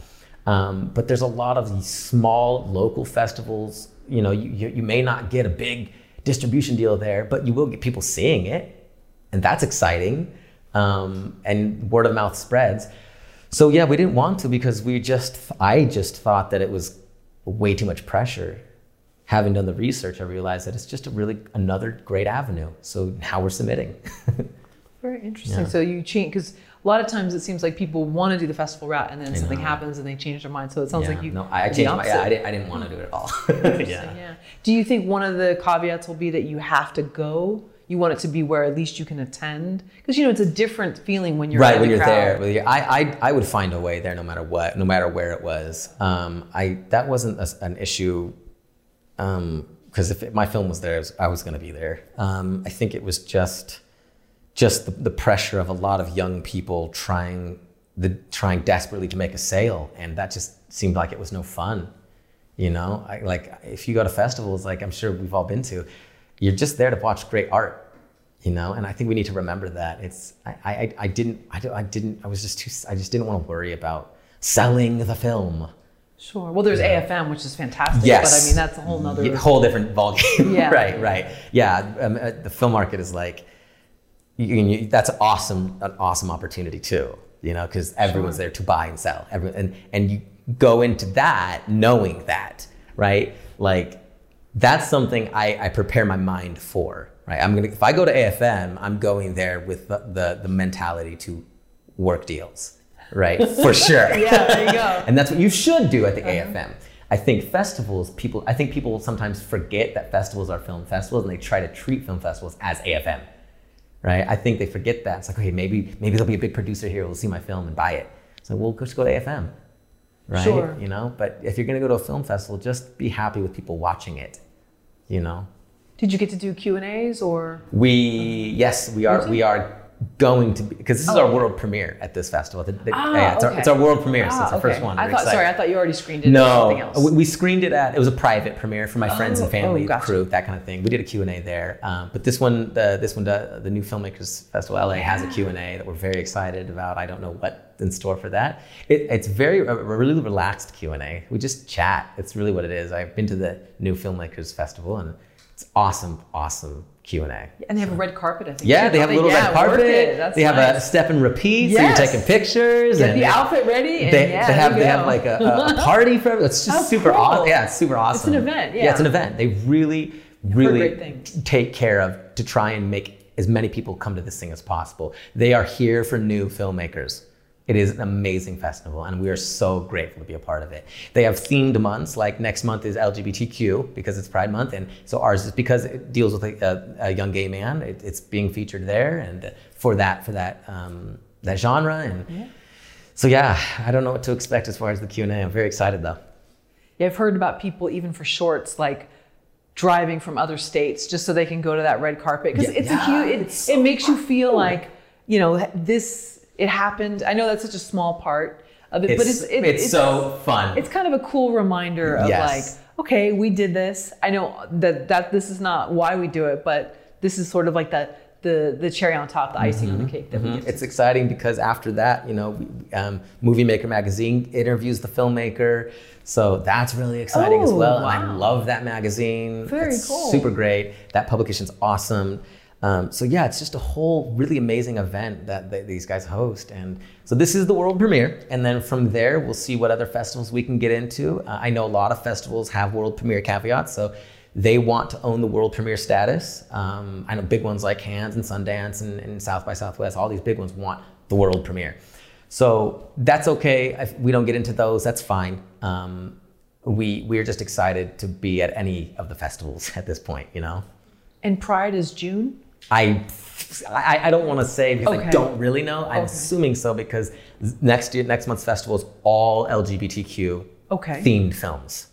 Um, but there's a lot of these small local festivals. You know, you, you, you may not get a big distribution deal there, but you will get people seeing it, and that's exciting. Um, and word of mouth spreads. So yeah, we didn't want to because we just I just thought that it was way too much pressure. Having done the research, I realized that it's just a really another great avenue. So now we're submitting. Very interesting. Yeah. So you change because a lot of times it seems like people want to do the festival route and then something happens and they change their mind. So it sounds yeah, like you no, I changed my yeah, I didn't, I didn't want to do it at all. Interesting, yeah. Do you think one of the caveats will be that you have to go? You want it to be where at least you can attend because you know it's a different feeling when you're right when the you're crowd. there. You're- I, I I would find a way there no matter what, no matter where it was. Um, I that wasn't a, an issue Um, because if it, my film was there, I was, I was going to be there. Um, I think it was just just the, the pressure of a lot of young people trying the trying desperately to make a sale, and that just seemed like it was no fun. You know, I, like if you go to festivals, like I'm sure we've all been to, you're just there to watch great art. You know, and I think we need to remember that. It's I I, I didn't I, don't- I didn't I was just too I just didn't want to worry about selling the film. Sure. Well, there's AFM, which is fantastic. Yes. But I mean, that's a whole nother. Yeah, whole different ballgame. Yeah. right, right. Yeah, um, uh, the film market is like, you, you, that's awesome, an awesome opportunity too. You know, because everyone's there to buy and sell. Everyone, and and you go into that knowing that, right? Like, that's something I, I prepare my mind for. Right. I'm gonna if I go to AFM, I'm going there with the the, the mentality to work deals. Right, for sure. Yeah, there you go. And that's what you should do at the uh-huh. AFM. I think festivals, people, I think people sometimes forget that festivals are film festivals and they try to treat film festivals as AFM, right? I think they forget that. It's like, okay, maybe maybe there'll be a big producer here who'll see my film and buy it. So we'll just go to AFM, right? Sure. You know, but if you're gonna go to a film festival, just be happy with people watching it, you know? Did you get to do Q and A's or? We yes, we are we are going to be because this is our world premiere at this festival. The- the- Ah, yeah, it's, our, okay. it's our world premiere, so Ah, it's the first one. I We're thought. excited. Sorry, I thought you already screened it. No, else. we, we screened it at. It was a private premiere for my friends Oh, and family, oh, gotcha. crew, that kind of thing. We did a Q and A there, um, but this one, the, this one, the, the New Filmmakers Festival LA has a Q and A that we're very excited about. I don't know what in store for that. It, it's very a really relaxed Q and A. We just chat. It's really what it is. I've been to the New Filmmakers Festival and it's awesome, awesome Q and A. and they have a red carpet. I think. Yeah, they have a little Yeah, red carpet. They have a step and repeat, Yes. so you're taking pictures. Get and the outfit ready. And they, yeah, they have they have like a, a, party for it's just How super cool. awesome. Yeah, it's super awesome. It's an event, Yeah, it's an event. They really, really take care of to try and make as many people come to this thing as possible. They are here for new filmmakers. It is an amazing festival, and we are so grateful to be a part of it. They have themed months, like next month is LGBTQ because it's Pride Month, and so ours is because it deals with a, a, a young gay man. It, it's being featured there, and for that for that um, that genre, and so yeah, I don't know what to expect as far as the Q and A. I'm very excited though. Yeah, I've heard about people even for shorts like driving from other states just so they can go to that red carpet because Yeah, it's yeah, a huge. It, it's so it makes you feel like you know this. It happened. I know that's such a small part of it, It's, but it's it, it's, so fun. it's kind of a cool reminder of Yes. like, okay, we did this. I know that that this is not why we do it, but this is sort of like the the the cherry on top, the icing on the cake that we get. It's exciting because after that, you know, we- um, Movie Maker magazine interviews the filmmaker, so that's really exciting as Oh, well. And I love that magazine. Very It's cool. Super great. That publication's awesome. Um, so yeah, it's just a whole really amazing event that, these guys host, and so this is the world premiere, and then from there we'll see what other festivals we can get into. Uh, I know a lot of festivals have world premiere caveats, so they want to own the world premiere status. Um, I know big ones like Cannes and Sundance and, and South by Southwest, all these big ones want the world premiere. So that's okay. If we don't get into those, that's fine. Um, we, we're just excited to be at any of the festivals at this point, you know? And Pride is June. I, I, I don't want to say because I don't really know. I'm Okay. assuming so because next year, next month's festival is all LGBTQ Okay. themed films.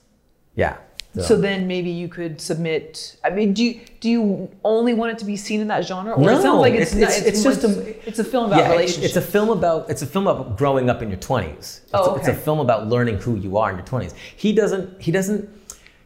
Yeah. So then maybe you could submit. I mean, do you do you only want it to be seen in that genre, or it No, sounds like it's it's- not- it's- it's just a- it's a film about yeah, relationships. It's a film about it's a film about growing up in your twenties. It's, Oh, a, it's a film about learning who you are in your twenties. He doesn't he doesn't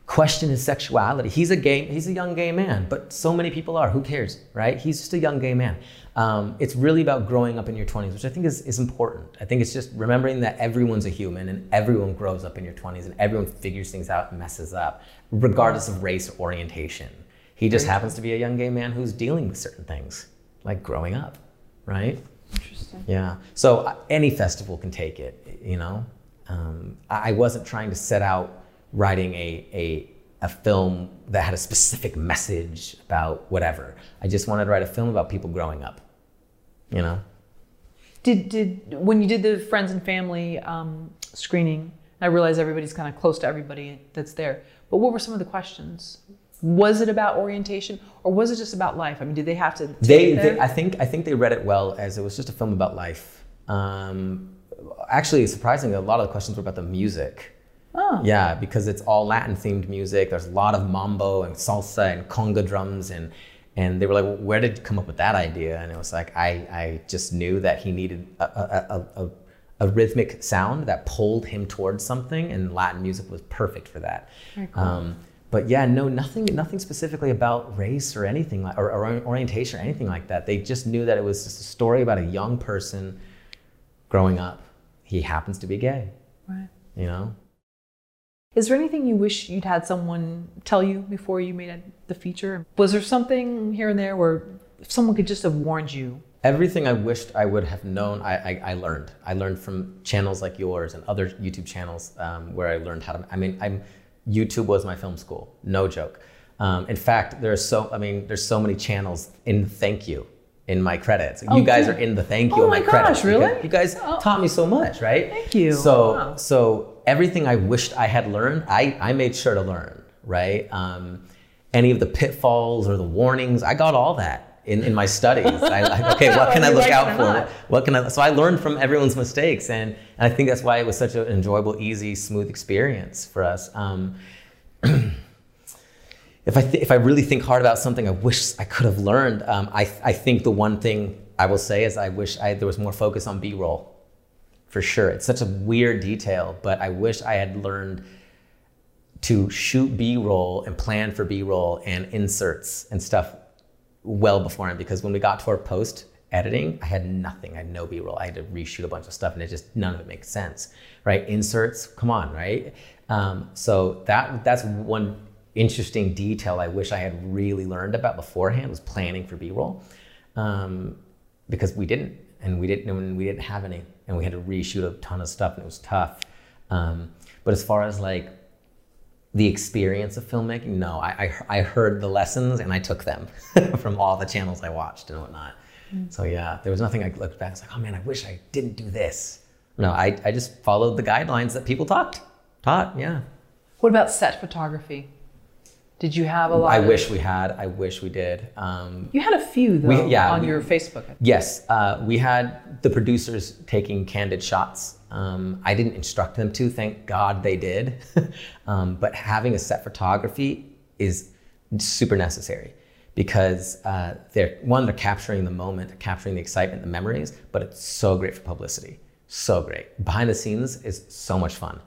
question his sexuality. He's a gay he's a young gay man, but so many people are. Who cares, right? He's just a young gay man. Um, it's really about growing up in your twenties, which I think is, is important. I think it's just remembering that everyone's a human and everyone grows up in your twenties and everyone figures things out and messes up, regardless of race or orientation. He just happens to be a young gay man who's dealing with certain things, like growing up, right? Interesting. Yeah. So uh, any festival can take it, you know. Um, I wasn't trying to set out writing a, a a film that had a specific message about whatever. I just wanted to write a film about people growing up, you know. Did did when you did the friends and family um, screening? I realize everybody's kind of close to everybody that's there. But what were some of the questions? Was it about orientation, or was it just about life? I mean, did they have to? take They, they I think I think they read it well as it was just a film about life. Um, actually, surprisingly, a lot of the questions were about the music. Oh, Yeah, because it's all Latin themed music. There's a lot of mambo and salsa and conga drums and and they were like, well, where did you come up with that idea? And it was like I, I just knew that he needed a, a, a, a, rhythmic sound that pulled him towards something, and Latin music was perfect for that. Very cool. Um, but yeah, no, nothing, nothing specifically about race or anything like, or, or orientation or anything like that. They just knew that it was just a story about a young person growing up. He happens to be gay, Right. you know. Is there anything you wish you'd had someone tell you before you made the feature? Was there something here and there where someone could just have warned you? Everything I wished I would have known, I, I, I learned. I learned from channels like yours and other YouTube channels um, where I learned how to. I mean, I'm YouTube was my film school, no joke. Um, in fact, there's so I mean, there's so many channels in thank you in my credits. Oh, you guys good. are in the thank you Oh in my, my gosh, credits. really? You guys Oh. taught me so much, right? Thank you. So Wow. so everything I wished I had learned, I, I made sure to learn, right? Um, any of the pitfalls or the warnings, I got all that in, in my studies. I like, okay, what can I look out for? What can I? So I learned from everyone's mistakes, and, and I think that's why it was such an enjoyable, easy, smooth experience for us. Um, if I th- if I really think hard about something, I wish I could have learned. Um, I I think the one thing I will say is I wish I, there was more focus on B-roll. For sure, it's such a weird detail, but I wish I had learned to shoot B-roll and plan for B-roll and inserts and stuff well beforehand. Because when we got to our post editing, I had nothing. I had no B-roll. I had to reshoot a bunch of stuff, and it just none of it makes sense, right? Inserts, come on, right? Um, so that that's one interesting detail I wish I had really learned about beforehand was planning for B-roll, um, because we didn't, and we didn't, and we didn't have any, and we had to reshoot a ton of stuff, and it was tough. Um, but as far as like the experience of filmmaking, no, I, I, I heard the lessons and I took them from all the channels I watched and whatnot. So yeah, there was nothing I looked back. It's like, oh man, I wish I didn't do this. No, I, I just followed the guidelines that people talked, taught. Yeah. What about set photography? Did you have a lot? I of- wish we had. I wish we did. Um, you had a few though We- yeah, on we- your Facebook. Yes, uh, we had the producers taking candid shots. Um, I didn't instruct them to, thank God they did. um, but having a set photography is super necessary because uh, they're one they're capturing the moment, they're capturing the excitement, the memories, but it's so great for publicity, so great. Behind the scenes is so much fun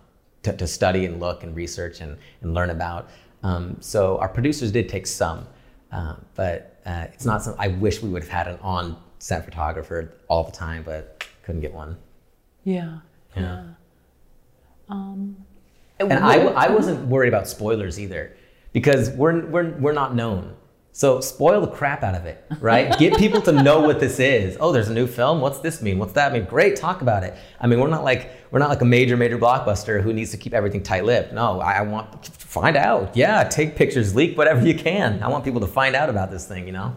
to, to study and look and research and, and learn about. Um, so our producers did take some, uh, but uh, it's not something I wish we would have had an on set photographer all the time, but couldn't get one. Yeah. Yeah. Yeah. Um, And I, I wasn't worried about spoilers either because we're, we're, we're not known. So spoil the crap out of it, right? Get people to know what this is. Oh, there's a new film. What's this mean? What's that mean? Great, talk about it. I mean, we're not like we're not like a major major blockbuster who needs to keep everything tight-lipped. No, I, I want to find out. Yeah, take pictures, leak whatever you can. I want people to find out about this thing. You know.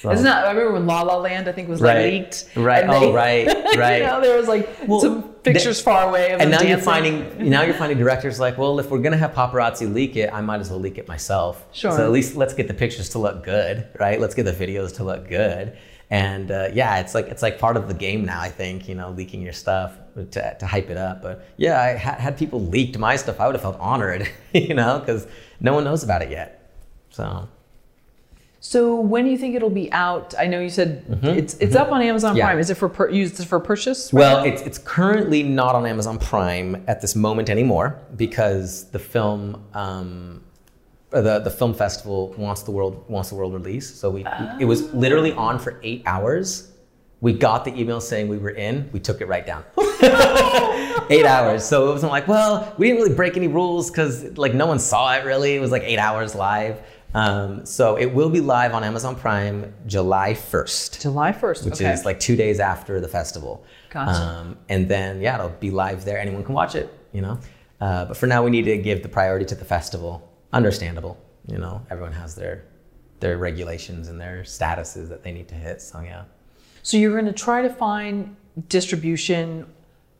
So- Isn't that? I remember when La La Land, I think, was like Right. leaked. Right. and Oh, right, right. you know, there was like Well, some pictures far away of and now them you're finding now you're finding directors like, well, if we're gonna have paparazzi leak it, I might as well leak it myself. Sure. So at least let's get the pictures to look good, right? Let's get the videos to look good. And uh, yeah, it's like it's like part of the game now. I think you know leaking your stuff to, to hype it up. But yeah, I had, had people leaked my stuff. I would have felt honored, you know, because no one knows about it yet. So So when do you think it'll be out? I know you said it's it's up on Amazon Mm-hmm. Yeah. Prime. Is it for per, used for purchase? right Well, now? it's it's currently not on Amazon Prime at this moment anymore because the film um, the the film festival wants the world wants the world release. So we it was literally on for eight hours. We got the email saying we were in. We took it right down. eight hours. So it wasn't like, well, we didn't really break any rules because like no one saw it really. It was like eight hours live. Um, so it will be live on Amazon Prime July first July first. which okay. is like two days after the festival. Gotcha. Um, and then yeah, it'll be live there. Anyone can watch it, you know. Uh, but for now, we need to give the priority to the festival. Understandable, you know. Everyone has their their regulations and their statuses that they need to hit. So yeah. So you're going to try to find distribution,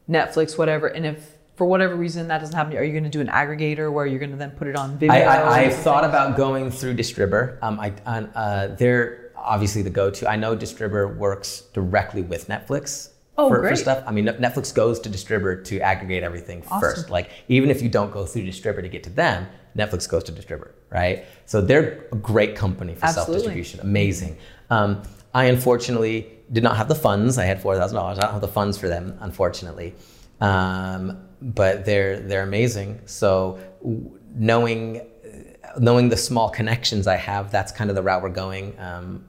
Netflix, whatever, and if for whatever reason that doesn't happen, are you going to do an aggregator where you're going to then put it on Vimeo? I, I, I have thought about going through Distribber. Um, I, uh, uh, they're obviously the go-to. I know Distribber works directly with Netflix Oh, for, for stuff. I mean, Netflix goes to Distribber to aggregate everything Awesome. first. Like even if you don't go through Distribber to get to them, Netflix goes to Distribber, right? So they're a great company for Absolutely. self-distribution. Amazing. Um, I unfortunately did not have the funds. I had four thousand dollars. I don't have the funds for them, unfortunately. Um, but they're they're amazing. So knowing knowing the small connections I have, that's kind of the route we're going. Um,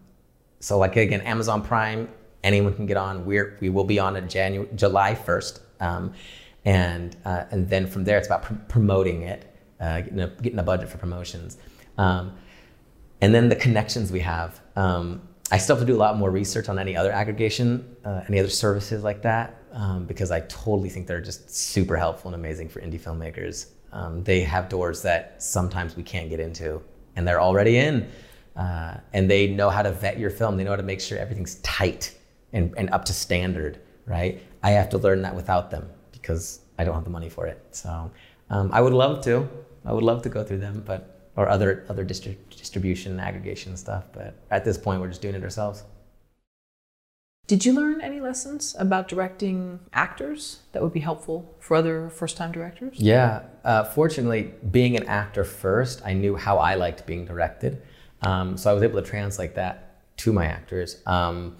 so like again, Amazon Prime, anyone can get on. We're we will be on in January, July first, um, and uh, and then from there it's about pr- promoting it, uh, getting a getting a budget for promotions, um, and then the connections we have. Um, I still have to do a lot more research on any other aggregation, uh, any other services like that, um, because I totally think they're just super helpful and amazing for indie filmmakers. Um, they have doors that sometimes we can't get into, and they're already in. Uh, and they know how to vet your film. They know how to make sure everything's tight and, and up to standard, right? I have to learn that without them because I don't have the money for it. So um, I would love to. I would love to go through them, but or other other distri- distribution aggregation stuff. But at this point, we're just doing it ourselves. Did you learn any lessons about directing actors that would be helpful for other first-time directors? Yeah. Uh, fortunately, being an actor first, I knew how I liked being directed. Um, so I was able to translate that to my actors. Um,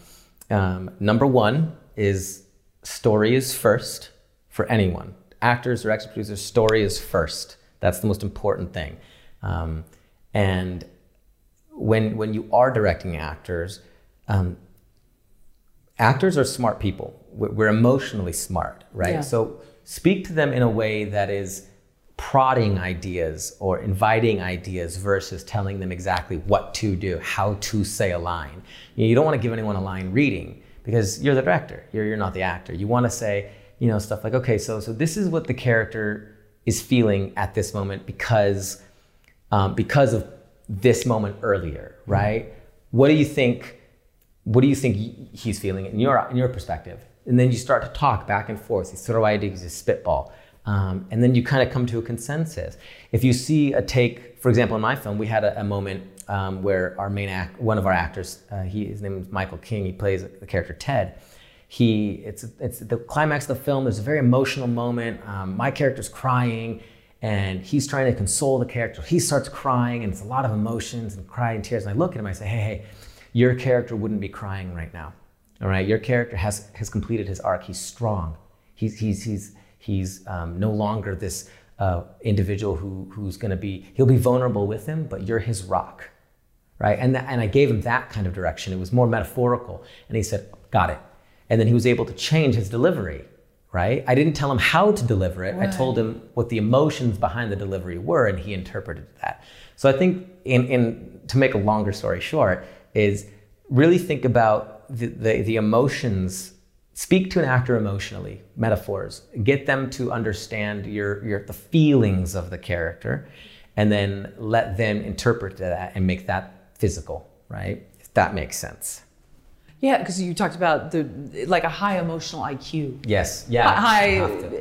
um, number one is story is first for anyone. Actors, directors, producers, story is first. That's the most important thing. Um, and when, when you are directing actors, um, actors are smart people. We're emotionally smart, right? Yeah. So speak to them in a way that is prodding ideas or inviting ideas versus telling them exactly what to do, how to say a line. You, know, you don't want to give anyone a line reading because you're the director. You're, you're not the actor. You want to say, you know, stuff like, okay, so so this is what the character is feeling at this moment because um, because of this moment earlier, right? What do you think? What do you think he's feeling in your in your perspective? And then you start to talk back and forth. You throw ideas, you spitball, um, and then you kind of come to a consensus. If you see a take, for example, in my film, we had a, a moment um, where our main act, one of our actors, uh, he, his name is Michael King. He plays the character Ted. He, it's it's the climax of the film. There's a very emotional moment. Um, my character's crying, and he's trying to console the character. He starts crying, and it's a lot of emotions and crying tears. And I look at him, I say, hey, hey, your character wouldn't be crying right now. All right, your character has has completed his arc. He's strong. He's he's he's he's um, no longer this uh, individual who who's going to be. He'll be vulnerable with him, but you're his rock, right? And that, and I gave him that kind of direction. It was more metaphorical, and he said, "Got it." And then he was able to change his delivery, right? I didn't tell him how to deliver it. Right. I told him what the emotions behind the delivery were, and he interpreted that. So I think, in in to make a longer story short, is really think about the, the, the emotions speak to an actor emotionally metaphors get them to understand your, your the feelings of the character and then let them interpret that and make that physical right? If that makes sense. Yeah because you talked about the like a high emotional iq yes yeah high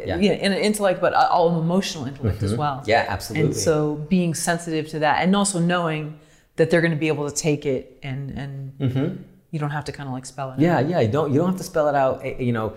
yeah. yeah in intellect but all emotional intellect mm-hmm. as well. Yeah absolutely. And so being sensitive to that and also knowing that they're going to be able to take it and and mm-hmm you don't have to kind of like spell it yeah, out. Yeah, yeah. You don't you don't have to spell it out. Eh, you know,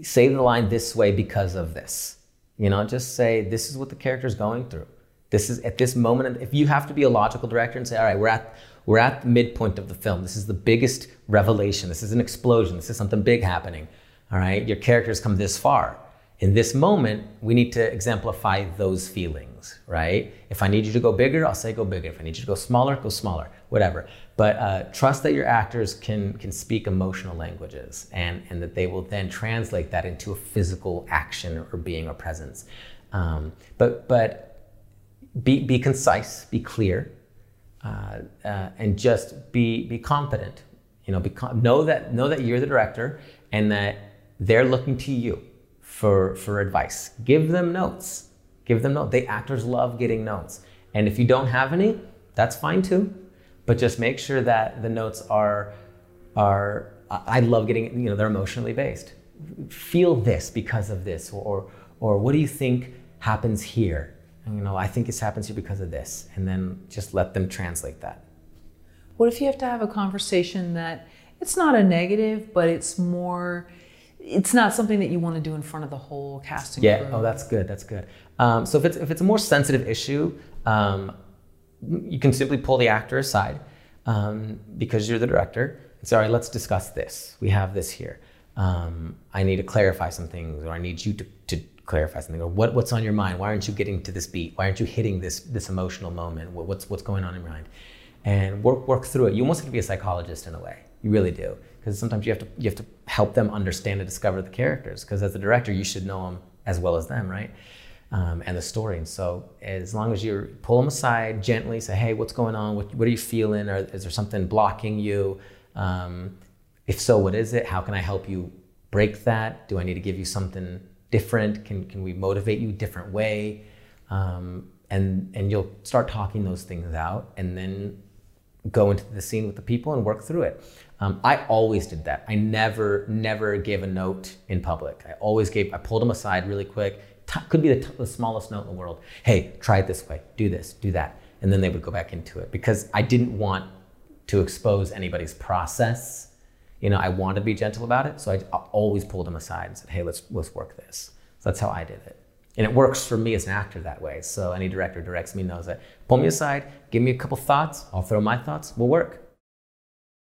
say the line this way because of this. You know, just say this is what the character is going through. This is at this moment. If you have to be a logical director and say, all right, we're at we're at the midpoint of the film. This is the biggest revelation. This is an explosion. This is something big happening. All right, your characters come this far in this moment, we need to exemplify those feelings, right? If I need you to go bigger, I'll say go bigger. If I need you to go smaller, go smaller, whatever. But uh, trust that your actors can, can speak emotional languages and, and that they will then translate that into a physical action or being or presence. Um, but but be, be concise, be clear, uh, uh, and just be, be confident. You know, be, know, that, know that you're the director and that they're looking to you for, for advice. Give them notes. Give them notes. They actors love getting notes. And if you don't have any, that's fine too. But just make sure that the notes are are I love getting you know they're emotionally based. Feel this because of this, or or what do you think happens here? And, you know, I think this happens here because of this, and then just let them translate that. What if you have to have a conversation that it's not a negative, but it's more it's not something that you want to do in front of the whole casting yeah. crew. Oh, that's good. That's good. Um, so if it's if it's a more sensitive issue, um, you can simply pull the actor aside um, because you're the director and say, "All right, let's discuss this. We have this here. Um, I need to clarify some things, or I need you to, to clarify something, or what, what's on your mind? Why aren't you getting to this beat? Why aren't you hitting this this emotional moment? What's what's going on in your mind?" And work work through it. You almost have to be a psychologist in a way. You really do because sometimes you have to you have to help them understand and discover the characters because as a director you should know them as well as them right? Um, and the story. And so as long as you pull them aside gently say hey what's going on? What, what are you feeling? Or is there something blocking you? Um, if so what is it? How can i help you break that? Do i need to give you something different? Can, can we motivate you a different way? Um, and and you'll start talking those things out and then go into the scene with the people and work through it um, I always did that. I never, never gave a note in public. I always gave, I pulled them aside really quick. T- could be the, t- the smallest note in the world. Hey, try it this way, do this, do that. And then they would go back into it because I didn't want to expose anybody's process. You know, I wanted to be gentle about it. So I, I always pulled them aside and said, hey, let's, let's work this. So that's how I did it. And it works for me as an actor that way. So any director directs me knows that pull me aside, give me a couple thoughts, I'll throw my thoughts, we'll work